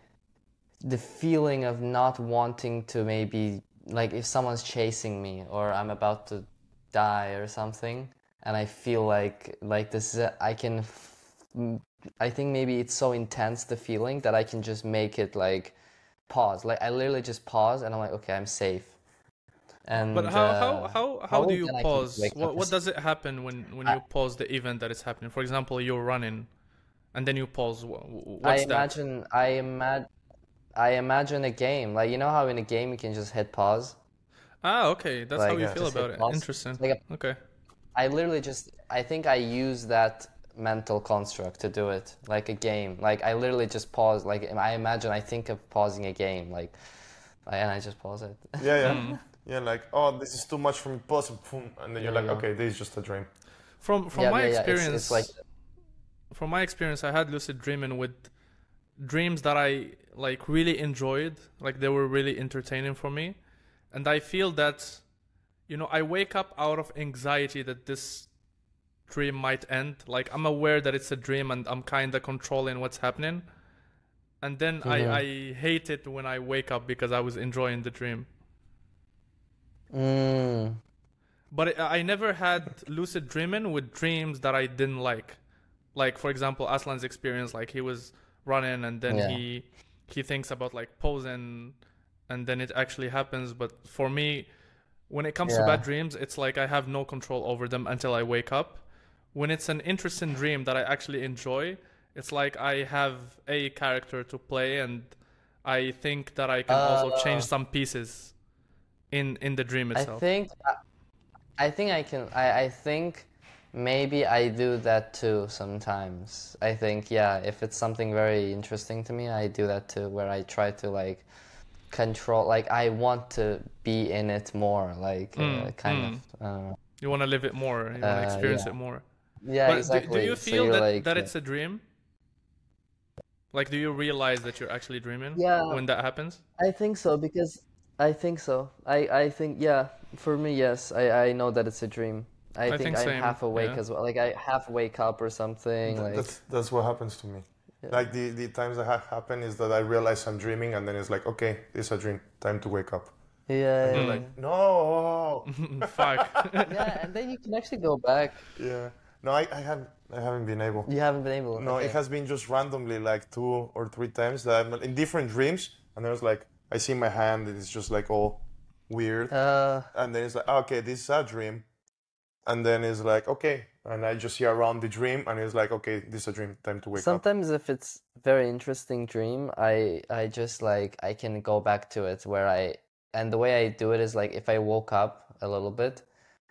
the feeling of not wanting to maybe like if someone's chasing me or I'm about to die or something and I feel like like this is I can f- m- I think maybe it's so intense the feeling that I can just make it like pause like I literally just pause and I'm like okay I'm safe and But how how uh, how how do you then I can pause? What what does it happen when when you pause the event that is happening? For example, you're running, and then you pause. Wha- wha- I What's that? imagine I imagine I imagine a game like you know how in a game you can just hit pause Ah, okay, that's how you feel about it. pause. Interesting. Like Okay. I literally just I think I use that mental construct to do it like a game. Like I literally just pause. Like I imagine I think of pausing a game. Like and I just pause it. Yeah, yeah, Hmm. yeah. Like, oh, this is too much for me. Pause, and boom, and then you're Yeah, like, yeah. okay, this is just a dream. From from Yeah, my yeah, yeah, it's- experience, it's like from my experience, I had lucid dreaming with dreams that I like really enjoyed. Like they were really entertaining for me, and I feel that, you know, I wake up out of anxiety that this dream might end. Like I'm aware that it's a dream, and I'm kind of controlling what's happening. And then Mhm. I, I hate it when I wake up because I was enjoying the dream. mm, But I I never had lucid dreaming with dreams that I didn't like. Like for example, Aslan's experience, like he was running and then Yeah. he he thinks about like posing and then it actually happens. But for me, when it comes to bad dreams, it's like I have no control over them until I wake up. When it's an interesting dream that I actually enjoy, it's like I have a character to play and I think that I can also change Uh. some pieces in in the dream itself. I think I, I think I can I, I think maybe I do that too sometimes. I think yeah, if it's something very interesting to me, I do that too where I try to like control like I want to be in it more like uh, Mm, kind mm. of I. You want to live it more. You want to Uh, experience yeah. it more. Yeah, but do- exactly. do, you feel you're that, like, that uh, it's a dream? Like, do you realize that you're actually dreaming Yeah. when that happens? I think so because I think so. I I think yeah. For me, yes. I I know that it's a dream. I, I think, think I'm same, half awake yeah. as well. Like I half wake up or something. Th- Like That's that's what happens to me. Like the the times that have happened is that I realize I'm dreaming, and then it's like, okay, this is a dream. Time to wake up. yeah, yeah, Like, no. Fuck. yeah. And then you can actually go back. yeah. No, I, I haven't I haven't been able. You haven't been able. No, okay. it has been just randomly like two or three times that I'm in different dreams, and then it's like I see my hand, and it's just like all weird, Uh, and then it's like, okay, this is a dream, and then it's like, okay, and I just see around the dream, and it's like, okay, this is a dream, time to wake up. sometimes if it's very interesting dream, I I just like I can go back to it where I and the way I do it is like if I woke up a little bit,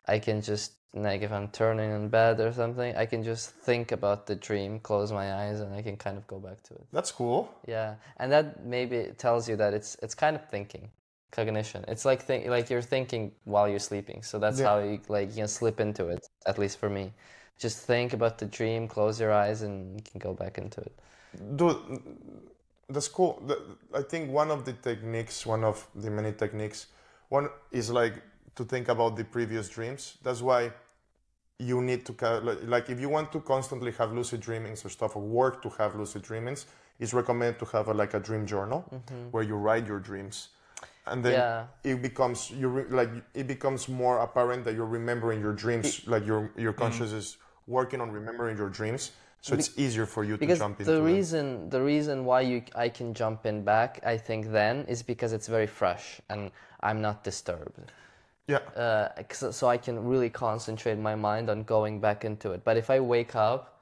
I can just like if I'm turning in bed or something, I can just think about the dream, close my eyes, and I can kind of go back to it. That's cool. Yeah, and that maybe tells you that it's it's kind of thinking, cognition. It's like think like you're thinking while you're sleeping. So that's Yeah. how you like you can slip into it. At least for me, just think about the dream, close your eyes, and you can go back into it. Dude, that's cool. I think one of the techniques, one of the many techniques, one is like to think about the previous dreams. That's why you need to like- if you want to constantly have lucid dreamings or stuff or work to have lucid dreamings, it's recommended to have a, like a dream journal mm-hmm. where you write your dreams, and then Yeah. it becomes you re- like it becomes more apparent that you're remembering your dreams, like your your conscious is working on remembering your dreams. So it's easier for you to jump into the reason the reason why you I can jump in back I think then is because it's very fresh and I'm not disturbed. Yeah. Uh, so I can really concentrate my mind on going back into it. But if I wake up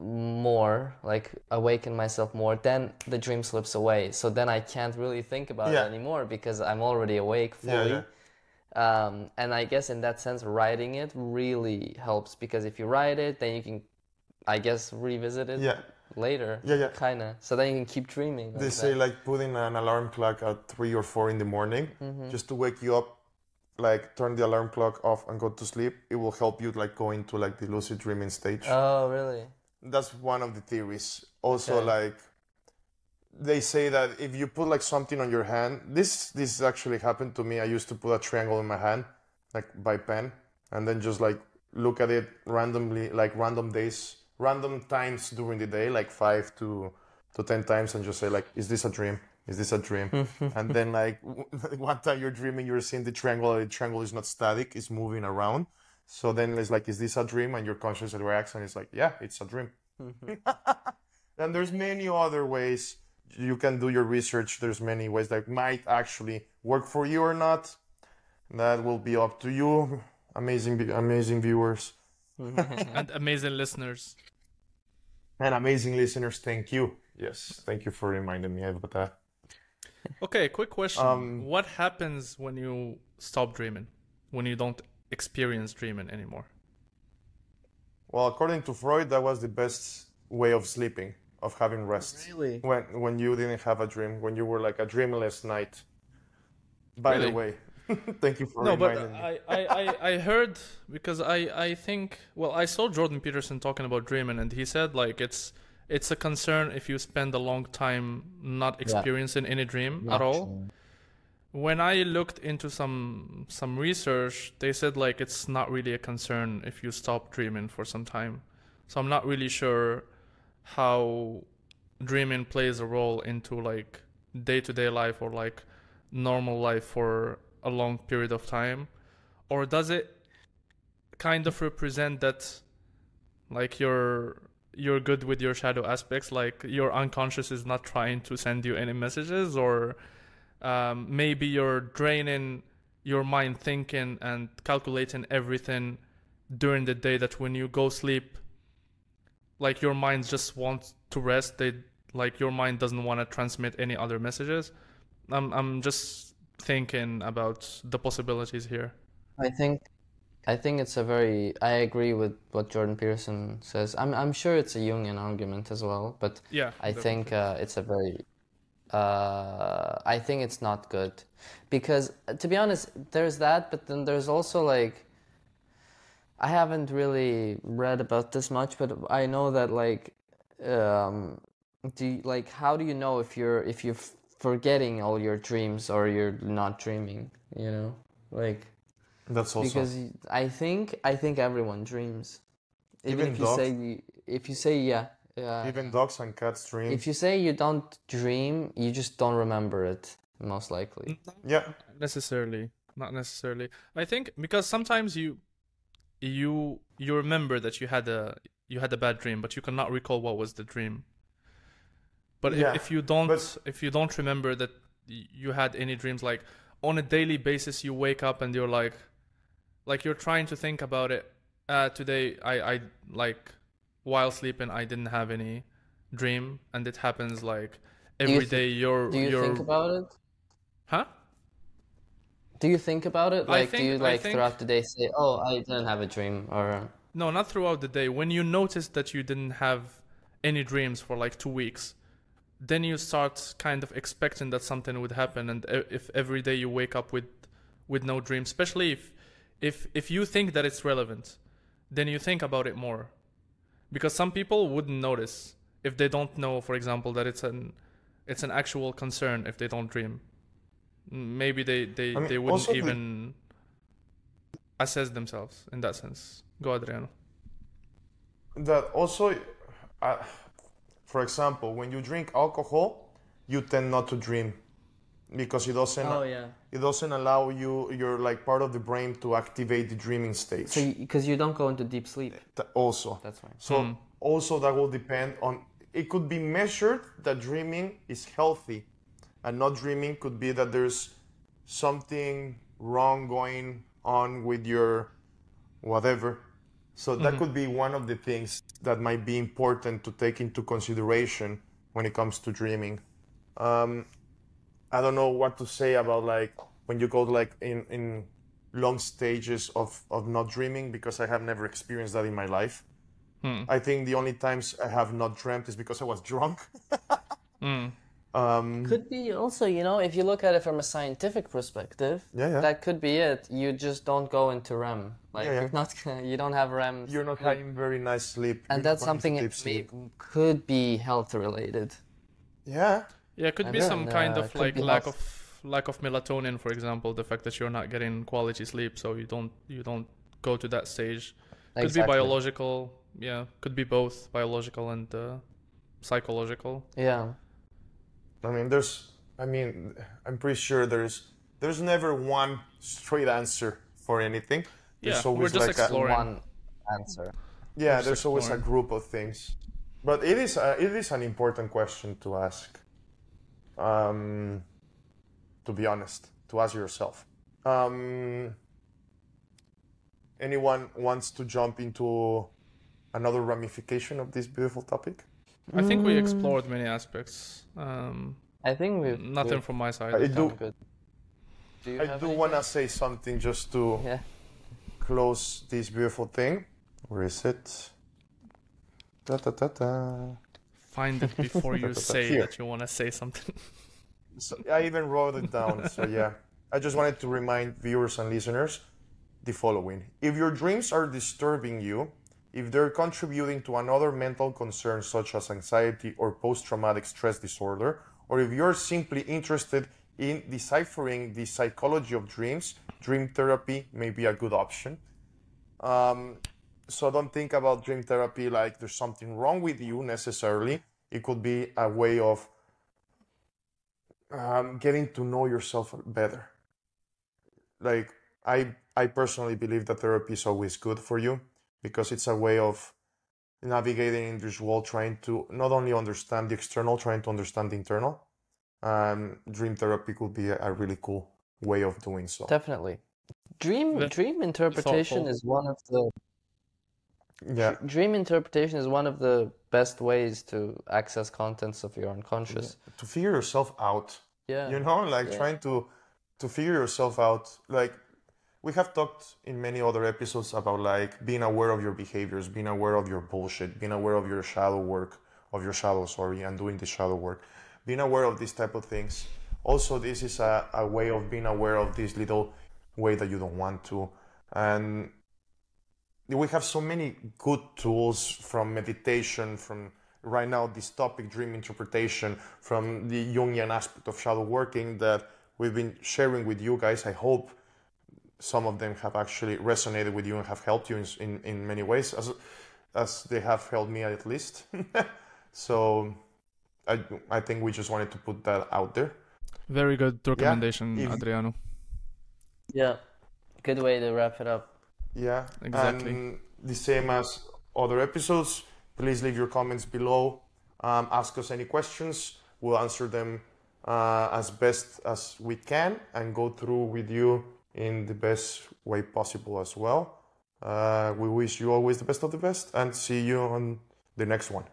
more, like awaken myself more, then the dream slips away. So then I can't really think about Yeah. it anymore because I'm already awake fully. yeah. Um, and I guess in that sense, writing it really helps because if you write it, then you can, I guess, revisit it Yeah. later. Yeah, yeah. Kinda. So then you can keep dreaming. They like say that. like putting an alarm clock at three or four in the morning just to wake you up, like turn the alarm clock off and go to sleep. It will help you like go into like the lucid dreaming stage. Oh, really? That's one of the theories. Also, Okay. like they say that if you put like something on your hand, this this actually happened to me. I used to put a triangle in my hand, like by pen, and then just like look at it randomly, like random days, random times during the day, like five to to ten times, and just say like, is this a dream? Is this a dream? and then like one time you're dreaming, you're seeing the triangle. The triangle is not static; it's moving around. So then it's like, is this a dream? And your conscious reacts, and it's like, yeah, it's a dream. and there's many other ways you can do your research. There's many ways that might actually work for you or not. That will be up to you, amazing, amazing viewers and amazing listeners. and amazing listeners. Thank you. Yes, thank you for reminding me about that. Okay, quick question. Um, what happens when you stop dreaming? When you don't experience dreaming anymore? Well, according to Freud, that was the best way of sleeping, of having rest. Really? When when you didn't have a dream, when you were like a dreamless night. By the way, thank you for no, but reminding me. I, I, I, I heard because I, I think well I saw Jordan Peterson talking about dreaming and he said like it's it's a concern if you spend a long time not experiencing any dream at all. When I looked into some some research, they said like it's not really a concern if you stop dreaming for some time. So I'm not really sure how dreaming plays a role into like day-to-day life or like normal life for a long period of time or does it kind of represent that like you're you're good with your shadow aspects like your unconscious is not trying to send you any messages or um, maybe you're draining your mind thinking and calculating everything during the day that when you go sleep like your mind just wants to rest. They like your mind doesn't want to transmit any other messages. I'm i'm just thinking about the possibilities here. I think I think it's a very I agree with what Jordan Peterson says. I'm I'm sure it's a Jungian argument as well, but yeah I think uh, it's a very uh, I think it's not good because uh, to be honest, there's that, but then there's also like I haven't really read about this much, but I know that like um, do you, like how do you know if you're if you're forgetting all your dreams or you're not dreaming? You know, like That's also because I think I think everyone dreams. Even, Even if you dogs? say if you say yeah, yeah. even dogs and cats dream. If you say you don't dream, you just don't remember it, most likely. yeah, necessarily not necessarily i think because sometimes you you you remember that you had a you had a bad dream but you cannot recall what was the dream but if- Yeah, if, you don't but- if you don't remember that you had any dreams like on a daily basis you wake up and you're like like you're trying to think about it uh today i i like while sleeping i didn't have any dream and it happens like you every thi- day you're Do you you're think about it? huh Do you think about it? Like, do you like think- throughout the day say, "Oh, I didn't have a dream," or No, not throughout the day. When you notice that you didn't have any dreams for like two weeks, then you start kind of expecting that something would happen. And if every day you wake up with with no dreams especially if if if you think that it's relevant, then you think about it more, because some people wouldn't notice if they don't know, for example, that it's an it's an actual concern if they don't dream. Maybe they they, I mean, they wouldn't also the- even assess themselves in that sense. Go, Adriano. that also uh, for example when you drink alcohol you tend not to dream because it doesn't Oh, yeah. It doesn't allow you your like part of the brain to activate the dreaming stage. So because you, don't go into deep sleep. Also. That's why. so also that will depend on it could be measured that dreaming is healthy and not dreaming could be that there's something wrong going on with your whatever. So that could be one of the things that might be important to take into consideration when it comes to dreaming. Um, i don't know what to say about like when you go like in in long stages of of not dreaming because i have never experienced that in my life I think the only times I have not dreamt is because I was drunk. um, Could be also, you know, if you look at it from a scientific perspective, Yeah, yeah. that could be it. You just don't go into REM. Like Yeah, yeah. you're not, you don't have REM. you're not having very nice sleep. and You're that's something deep it could be health related. Yeah, Yeah, it could And be then, some kind uh, of like lack health. of lack of melatonin, for example, the fact that you're not getting quality sleep, so you don't you don't go to that stage. Could Exactly. be biological, yeah. Could be both biological and uh, psychological. Yeah. I mean, there's. I mean, I'm pretty sure there's there's never one straight answer for anything. There's Yeah, we're always just like a, exploring. One answer. yeah, just there's always a group of things, but it is a, it is an important question to ask. Um, to be honest, to ask yourself. Um, anyone wants to jump into another ramification of this beautiful topic? I think we Mm. explored many aspects. Um, I think we've nothing we've from my side. I do. good. Do you I do want to say something just to Yeah. close this beautiful thing. Where is it? Da, da, da, da. Find it before you say Here. that you want to say something. So I even wrote it down. so yeah, I just wanted to remind viewers and listeners the following: If your dreams are disturbing you, if they're contributing to another mental concern such as anxiety or post-traumatic stress disorder, or if you're simply interested in deciphering the psychology of dreams, dream therapy may be a good option. Um, so don't think about dream therapy like there's something wrong with you necessarily. It could be a way of um, getting to know yourself better. Like I, I personally believe that therapy is always good for you because it's a way of navigating in this world, trying to not only understand the external, trying to understand the internal. Um, dream therapy could be a, a really cool way of doing so. Definitely. Dream Ve- dream interpretation thoughtful. is one of the Yeah, dream interpretation is one of the best ways to access contents of your unconscious. to figure yourself out. Yeah. you know like Yeah. trying to to figure yourself out like we have talked in many other episodes about like being aware of your behaviors being aware of your bullshit being aware of your shadow work of your shadow sorry and doing the shadow work being aware of these type of things also this is a, a way of being aware of this little way that you don't want to and we have so many good tools from meditation from right now this topic dream interpretation from the jungian aspect of shadow working that we've been sharing with you guys i hope some of them have actually resonated with you and have helped you in, in, in many ways as, as they have helped me at least so I, I think we just wanted to put that out there Very good recommendation, if- Adriano. Yeah. Good way to wrap it up. Yeah, Exactly. And the same as other episodes, please leave your comments below. Um, ask us any questions. We'll answer them uh, as best as we can and go through with you in the best way possible as well. Uh, we wish you always the best of the best and see you on the next one.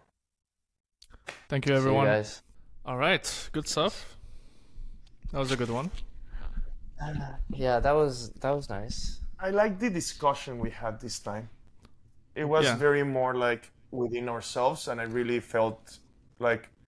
Thank you, See you everyone. guys. All right, good stuff. That was a good one. Yeah, that was that was nice. I like the discussion we had this time. It was Yeah. very more like within ourselves, and I really felt like